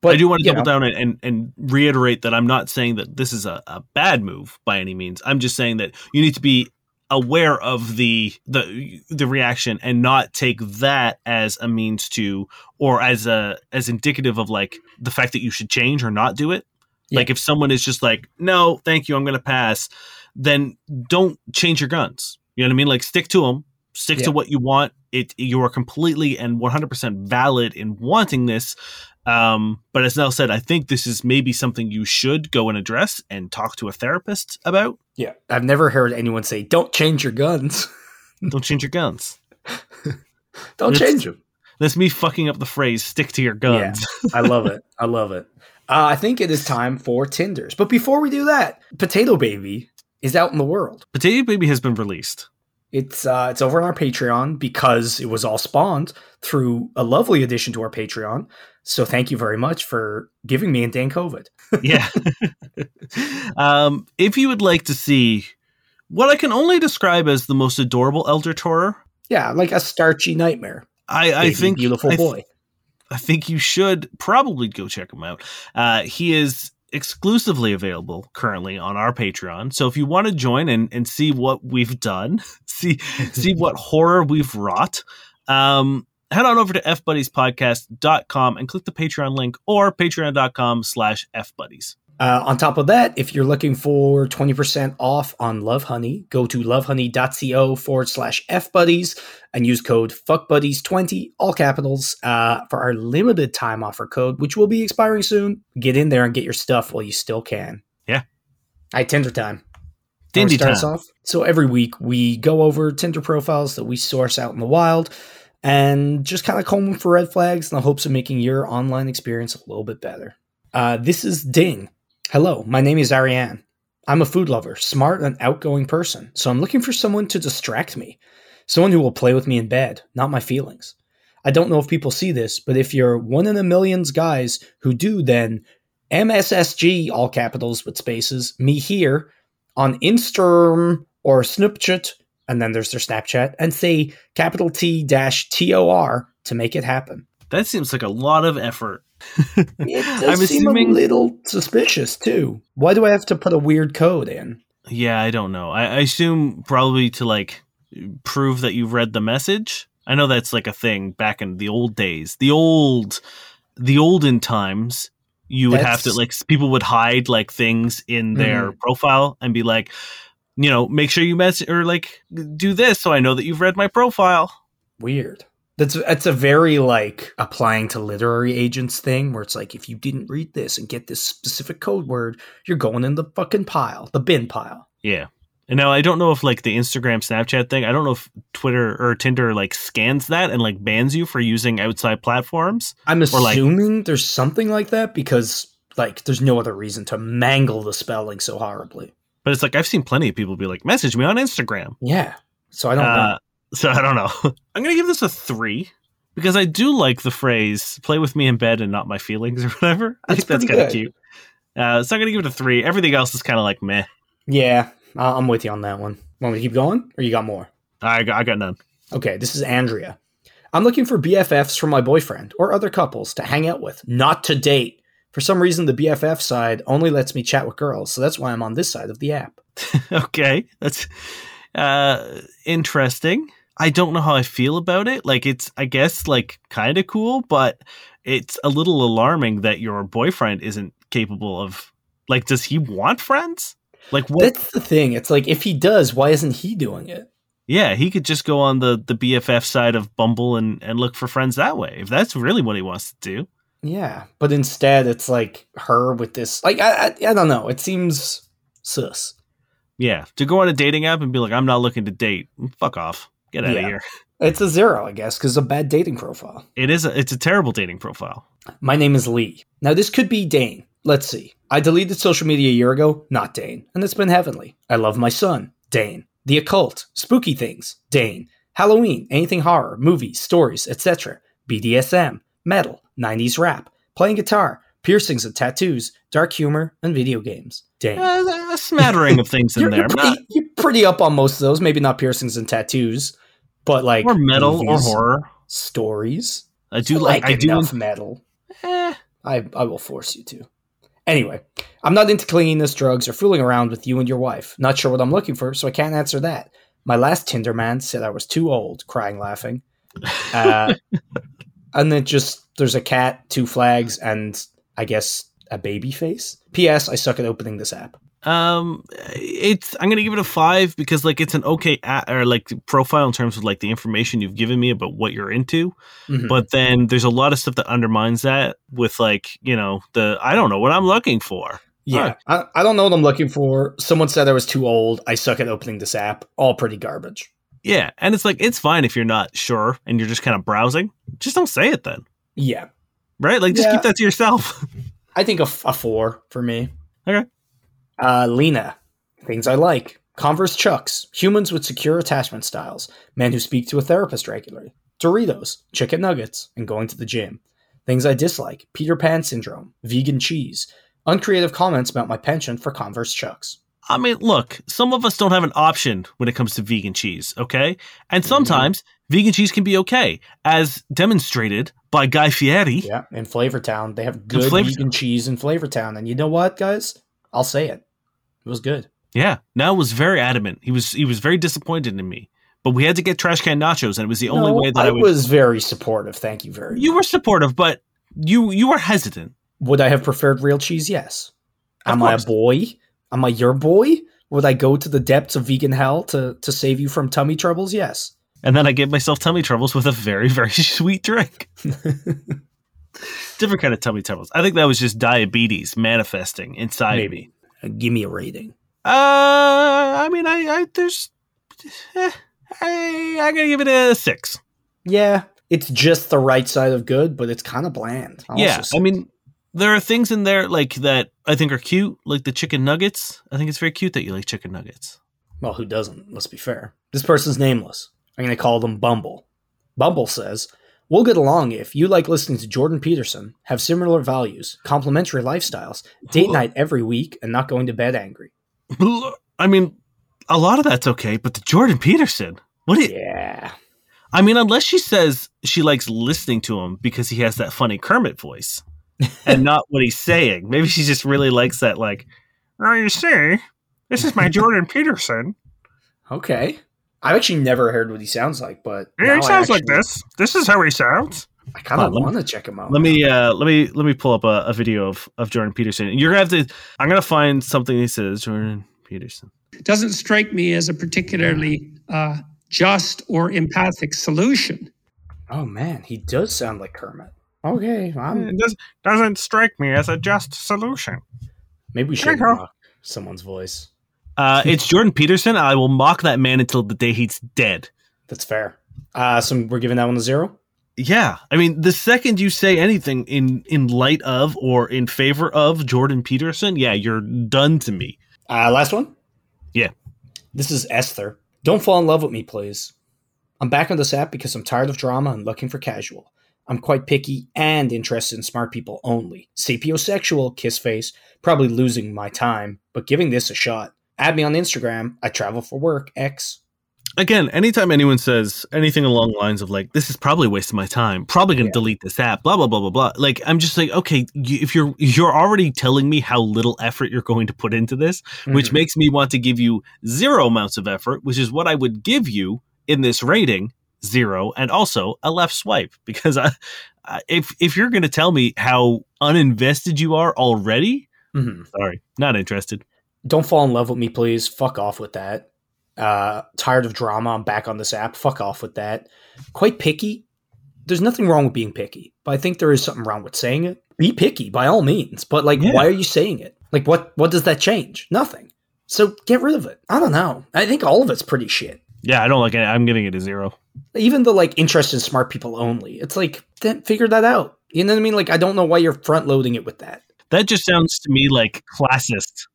but
I do want to double
know,
down and, and, and reiterate that I'm not saying that this is a, a bad move by any means. I'm just saying that you need to be aware of the the the reaction and not take that as a means to or as a as indicative of like the fact that you should change or not do it.
Yeah.
Like if someone is just like, "No, thank you, I'm going to pass," then don't change your guns. You know what I mean? Like stick to them. Stick
Yeah.
to what you want. It you are completely and 100% valid in wanting this. Um, but as Niall said, I think this is maybe something you should go and address and talk to a therapist about.
Yeah. I've never heard anyone say, don't change your guns.
Don't change your guns.
don't
It's-
change them.
That's me fucking up the phrase "stick to your guns."
I love it. I love it. Uh, I think it is time for Tinders. But before we do that, Potato Baby is out in the world.
Potato Baby has been released.
It's uh, it's over on our Patreon because it was all spawned through a lovely addition to our Patreon. So thank you very much for giving me and Dan COVID.
yeah. um, if you would like to see what I can only describe as the most adorable Elder Torer,
Yeah, like a starchy nightmare.
I, I
Baby,
think
beautiful
I th-
boy.
I think you should probably go check him out. Uh, he is exclusively available currently on our Patreon. So if you want to join and, and see what we've done, see see what horror we've wrought, um, head on over to fbuddiespodcast.com and click the Patreon link or patreon.com slash fbuddies.
Uh, on top of that, if you're looking for 20% off on Love Honey, go to lovehoney.co forward slash fbuddies and use code FUCKBuddies20, all capitals, uh, for our limited time offer code, which will be expiring soon. Get in there and get your stuff while you still can.
Yeah.
All right, Tinder time.
Dindy
start
time.
off? So every week we go over Tinder profiles that we source out in the wild and just kind of comb for red flags in the hopes of making your online experience a little bit better. Uh, this is Ding. Hello, my name is Ariane. I'm a food lover, smart and outgoing person, so I'm looking for someone to distract me. Someone who will play with me in bed, not my feelings. I don't know if people see this, but if you're one in a millions guys who do, then MSSG, all capitals with spaces, me here, on Instagram or Snapchat, and then there's their Snapchat, and say capital T dash T O R to make it happen.
That seems like a lot of effort.
It does
I'm
seem
assuming-
a little suspicious too. Why do I have to put a weird code in?
Yeah, I don't know. I, I assume probably to like prove that you've read the message. I know that's like a thing back in the old days, the old, the olden times. You would have to like people would hide like things in their mm-hmm. profile and be like, you know, make sure you mess or like do this so I know that you've read my profile.
Weird. That's that's a very like applying to literary agents thing where it's like if you didn't read this and get this specific code word, you're going in the fucking pile, the bin pile.
Yeah. And now I don't know if like the Instagram Snapchat thing, I don't know if Twitter or Tinder like scans that and like bans you for using outside platforms.
I'm
Or, like-
assuming there's something like that because like there's no other reason to mangle the spelling so horribly.
But it's like I've seen plenty of people be like, message me on Instagram.
Yeah. So I don't know.
Uh, so I don't know. I'm gonna give this a three because I do like the phrase "play with me in bed and not my feelings" or whatever. I
It's
think that's kind of cute. Uh, so I'm gonna give it a three. Everything else is kind of like meh.
Yeah, I- I'm with you on that one. Want me to keep going, or you got more?
I got, I got none.
Okay, this is Andrea. I'm looking for BFFs for my boyfriend or other couples to hang out with, not to date. For some reason, the BFF side only lets me chat with girls, so that's why I'm on this side of the app.
okay, that's uh, interesting. I don't know how I feel about it. Like it's, I guess, like kind of cool, but it's a little alarming that your boyfriend isn't capable of. Like, does he want friends? Like what?
That's the thing. It's like if he does, why isn't he doing it?
Yeah, he could just go on the the BFF side of Bumble and and look for friends that way. If that's really what he wants to do.
Yeah, but instead it's like her with this. Like I, I, I don't know. It seems sus.
Yeah, to go on a dating app and be like, I'm not looking to date. Fuck off. Get out
Yeah.
of here.
It's a zero, I guess, because a bad dating profile.
It is. A, it's a terrible dating profile.
My name is Lee. Now, this could be Dane. Let's see. I deleted social media a year ago, not Dane, and it's been heavenly. I love my son, Dane. The occult, spooky things, Dane. Halloween, anything horror, movies, stories, etc. BDSM, metal, 90s rap, playing guitar, piercings and tattoos, dark humor, and video games. Dane.
Uh, a smattering of things in
You're,
there,
you're, pretty, you're pretty up on most of those. Maybe not piercings and tattoos, but like
or metal or horror.
stories.
I do like. I do.
enough metal.
Eh,
I, I will force you to. Anyway, I'm not into cleanliness, drugs, or fooling around with you and your wife. Not sure what I'm looking for, so I can't answer that. My last Tinder man said I was too old, crying, laughing. Uh, and then just there's a cat, two flags, and I guess a baby face. P.S. I suck at opening this app.
Um, it's I'm gonna give it a five because like it's an okay a- or like profile in terms of like the information you've given me about what you're into,
Mhm.
but then there's a lot of stuff that undermines that with like you know the I don't know what I'm looking for.
yeah, I, I don't know what I'm looking for. Someone said I was too old. I suck at opening this app. All pretty garbage.
Yeah, and it's like it's fine if you're not sure and you're just kind of browsing. Just don't say it then,
Yeah,
right? Like just
Yeah.
keep that to yourself.
I think a four for me.
Okay.
Uh, Lena, things I like. Converse Chucks, humans with secure attachment styles, men who speak to a therapist regularly. Doritos, chicken nuggets, and going to the gym. Things I dislike. Peter Pan syndrome, vegan cheese. Uncreative comments about my penchant for Converse Chucks.
I mean, look, some of us don't have an option when it comes to vegan cheese, okay? And sometimes vegan cheese can be okay, as demonstrated by Guy Fieri.
Yeah, in Flavortown, they have good vegan cheese in Flavortown, and you know what, guys? I'll say it. It was good.
Yeah, Now was very adamant. He was he was very disappointed in me. But we had to get trash can nachos, and it was the only way that I,
I
would.
was very supportive. Thank you very much
you
much.
were supportive, but you you were hesitant.
Would I have preferred real cheese? Yes.
Of
Am I a boy? Am I your boy? Would I go to the depths of vegan hell to, to save you from tummy troubles? Yes.
And then I gave myself tummy troubles with a very very sweet drink. Different kind of tummy troubles. I think that was just diabetes manifesting inside me.
Maybe. Uh, Give me a rating.
Uh, I mean, I, I there's, eh, I, I gotta give it a six.
Yeah, it's just the right side of good, but it's kind of bland. I'll
yeah. I mean, there are things in there like that I think are cute, like the chicken nuggets. I think it's very cute that you like chicken nuggets.
well, who doesn't? Let's be fair. This person's nameless. I'm to call them Bumble. Bumble says, We'll get along if you like listening to Jordan Peterson, have similar values, complementary lifestyles, date night every week, and not going to bed angry.
I mean, a lot of that's okay, but the Jordan Peterson, what? It,
Yeah.
I mean, unless she says she likes listening to him because he has that funny Kermit voice, and not what he's saying. Maybe she just really likes that. Like, oh, you see, this is my Jordan Peterson.
Okay. I've actually never heard what he sounds like, but
Yeah, he
I
sounds like this. This is how he sounds.
I kind of
Hold on,
want to check him out.
Let me uh let me let me pull up a, a video of, of Jordan Peterson. You're gonna have to I'm gonna find something he says, Jordan Peterson.
doesn't strike me as a particularly uh, just or empathic solution.
Oh man, he does sound like Kermit. Okay, I'm,
does, doesn't strike me as a just solution.
maybe we should
Hey-ho.
mock someone's voice.
Uh it's Jordan Peterson. I will mock that man until the day he's dead.
That's fair. Uh, so we're giving that one a zero.
Yeah. I mean, the second you say anything in in light of or in favor of Jordan Peterson, yeah, you're done to me.
Uh, last one.
Yeah.
This is Esther. Don't fall in love with me, please. I'm back on this app because I'm tired of drama and looking for casual. I'm quite picky and interested in smart people only. Sapiosexual, kiss face, probably losing my time, but giving this a shot. Add me on Instagram. I travel for work. X.
again, anytime anyone says anything along the lines of like, "This is probably wasting my time," probably going to
Yeah.
delete this app, blah blah blah blah blah. Like, I'm just like, okay, you, if you're you're already telling me how little effort you're going to put into this, which
Mhm.
makes me want to give you zero amounts of effort, which is what I would give you in this rating, zero, and also a left swipe because I, if if you're going to tell me how uninvested you are already,
Mhm.
sorry, not interested.
Don't fall in love with me, please. Fuck off with that. Uh, tired of drama. I'm back on this app. Fuck off with that. Quite picky. There's nothing wrong with being picky, but I think there is something wrong with saying it. Be picky by all means, but like,
Yeah.
why are you saying it? Like, what what does that change? Nothing. So get rid of it. I don't know. I think all of it's pretty shit.
Yeah, I don't like it. I'm giving it a zero.
Even the like interest in smart people only. It's like then figure that out. You know what I mean? Like, I don't know why you're front loading it with that.
That just sounds to me like classist.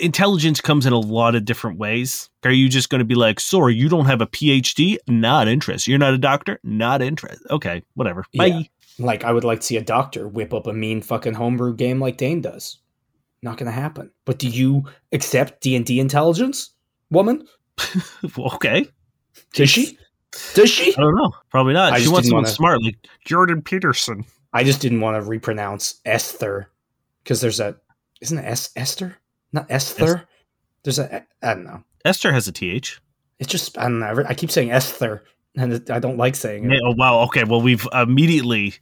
Intelligence comes in a lot of different ways. Are you just going to be like, sorry, you don't have a PhD? Not interested. You're not a doctor? Not interested. Okay, whatever. Bye.
Yeah. Like, I would like to see a doctor whip up a mean fucking homebrew game like Dane does. Not gonna happen. But do you accept D and D intelligence, woman?
okay.
Does she? Does she?
I don't know. Probably not.
I
she wants someone
wanna-
smart like Jordan Peterson.
I just didn't want to repronounce Esther because there's a isn't it es- Esther? Not Esther. There's a I don't know.
Esther has a TH.
It's just I don't know. I keep saying Esther, and I don't like saying it.
Oh wow. Okay. Well, we've immediately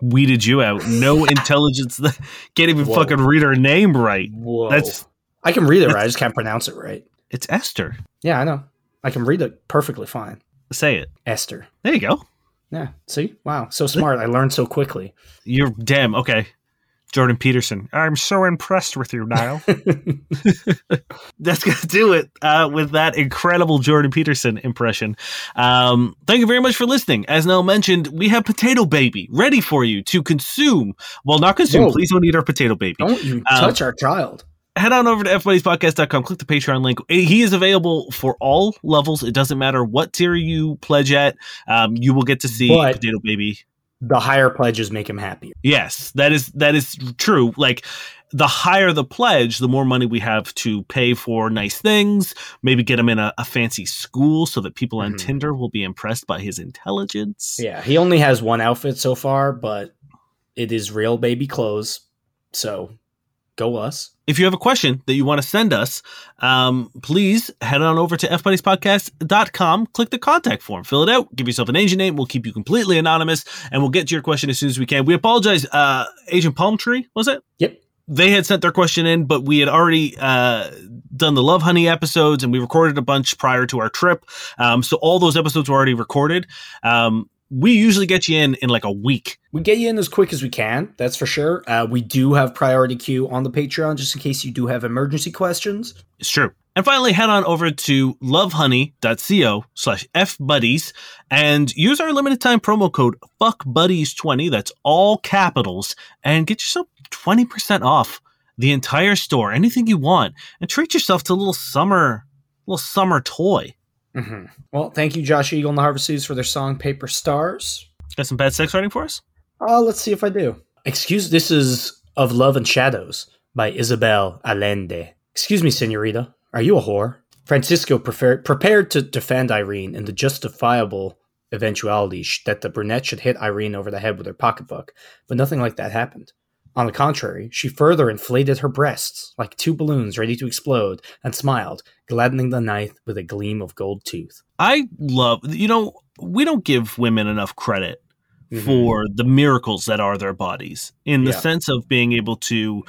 weeded you out. No intelligence. that- Can't even
Whoa.
fucking read her name right.
Whoa.
That's
I can read it right. I just can't pronounce it right.
it's Esther.
Yeah, I know. I can read it perfectly fine.
Say it.
Esther.
There you go.
Yeah. See? Wow. So smart. I learned so quickly.
You're damn okay. Jordan Peterson. I'm so impressed with you, Niall. That's gonna do it uh, with that incredible Jordan Peterson impression. Um, thank you very much for listening. As Niall mentioned, we have Potato Baby ready for you to consume. Well, not consume.
Whoa.
Please don't eat our Potato Baby.
Don't you
Um,
touch our child.
head on over to fbuddiespodcast.com, click the Patreon link. He is available for all levels. It doesn't matter what tier you pledge at. Um, you will get to see
But-
Potato Baby.
The higher pledges make him happier.
Yes, that is that is true. Like the higher the pledge, the more money we have to pay for nice things. Maybe get him in a, a fancy school so that people on
Mhm.
Tinder will be impressed by his intelligence.
Yeah. He only has one outfit so far, but it is real baby clothes. So go us.
If you have a question that you want to send us, um, please head on over to fbuddiespodcast.com, click the contact form, fill it out, give yourself an agent name. We'll keep you completely anonymous and we'll get to your question as soon as we can. We apologize. Uh, Agent Palm Tree, was it?
Yep.
They had sent their question in, but we had already uh, done the Love Honey episodes and we recorded a bunch prior to our trip. Um, so all those episodes were already recorded. Um, we usually get you in in like a week.
We get you in as quick as we can. That's for sure. Uh, we do have priority queue on the Patreon just in case you do have emergency questions.
It's true. And finally, head on over to lovehoney.co slash fbuddies and use our limited time promo code FUCKBuddies20, that's all capitals, and get yourself 20% off the entire store, anything you want, and treat yourself to a little summer, little summer toy.
Hmm Well, thank you, Josh Eagle and the Harvest Seeds, for their song Paper Stars.
Got some bad sex writing for us?
Uh, let's see if I do. Excuse, this is Of Love and Shadows by Isabel Allende. Excuse me, senorita. Are you a whore? Francisco prefer- prepared to defend Irene in the justifiable eventuality sh- that the brunette should hit Irene over the head with her pocketbook, but nothing like that happened. On the contrary, she further inflated her breasts like two balloons ready to explode and smiled, gladdening the night with a gleam of gold tooth.
I love, you know, we don't give women enough credit mm-hmm. for the miracles that are their bodies in the
Yeah.
sense of being able to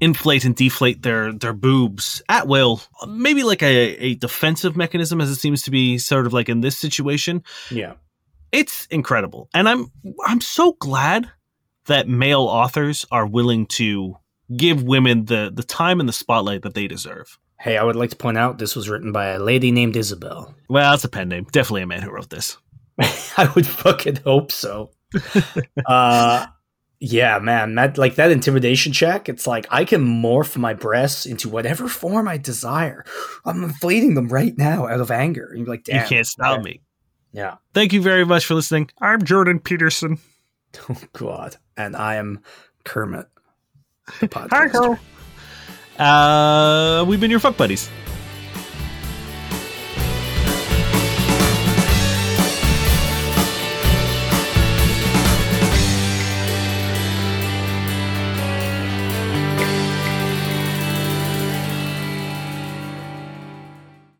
inflate and deflate their their boobs at will maybe like a, a defensive mechanism as it seems to be sort of like in this situation
yeah.
it's incredible and i'm i'm so glad that male authors are willing to give women the the time and the spotlight that they deserve
Hey, I would like to point out this was written by a lady named Isabel.
well it's a pen name definitely a man who wrote this
I would fucking hope so. uh yeah, man, that like that intimidation check, it's like I can morph my breasts into whatever form I desire. I'm inflating them right now out of anger. And you're like, damn.
you can't stop
okay.
me
Yeah.
thank you very much for listening i'm jordan peterson
Oh God. And I am Kermit. The podcaster.
Uh, we've been your fuck buddies.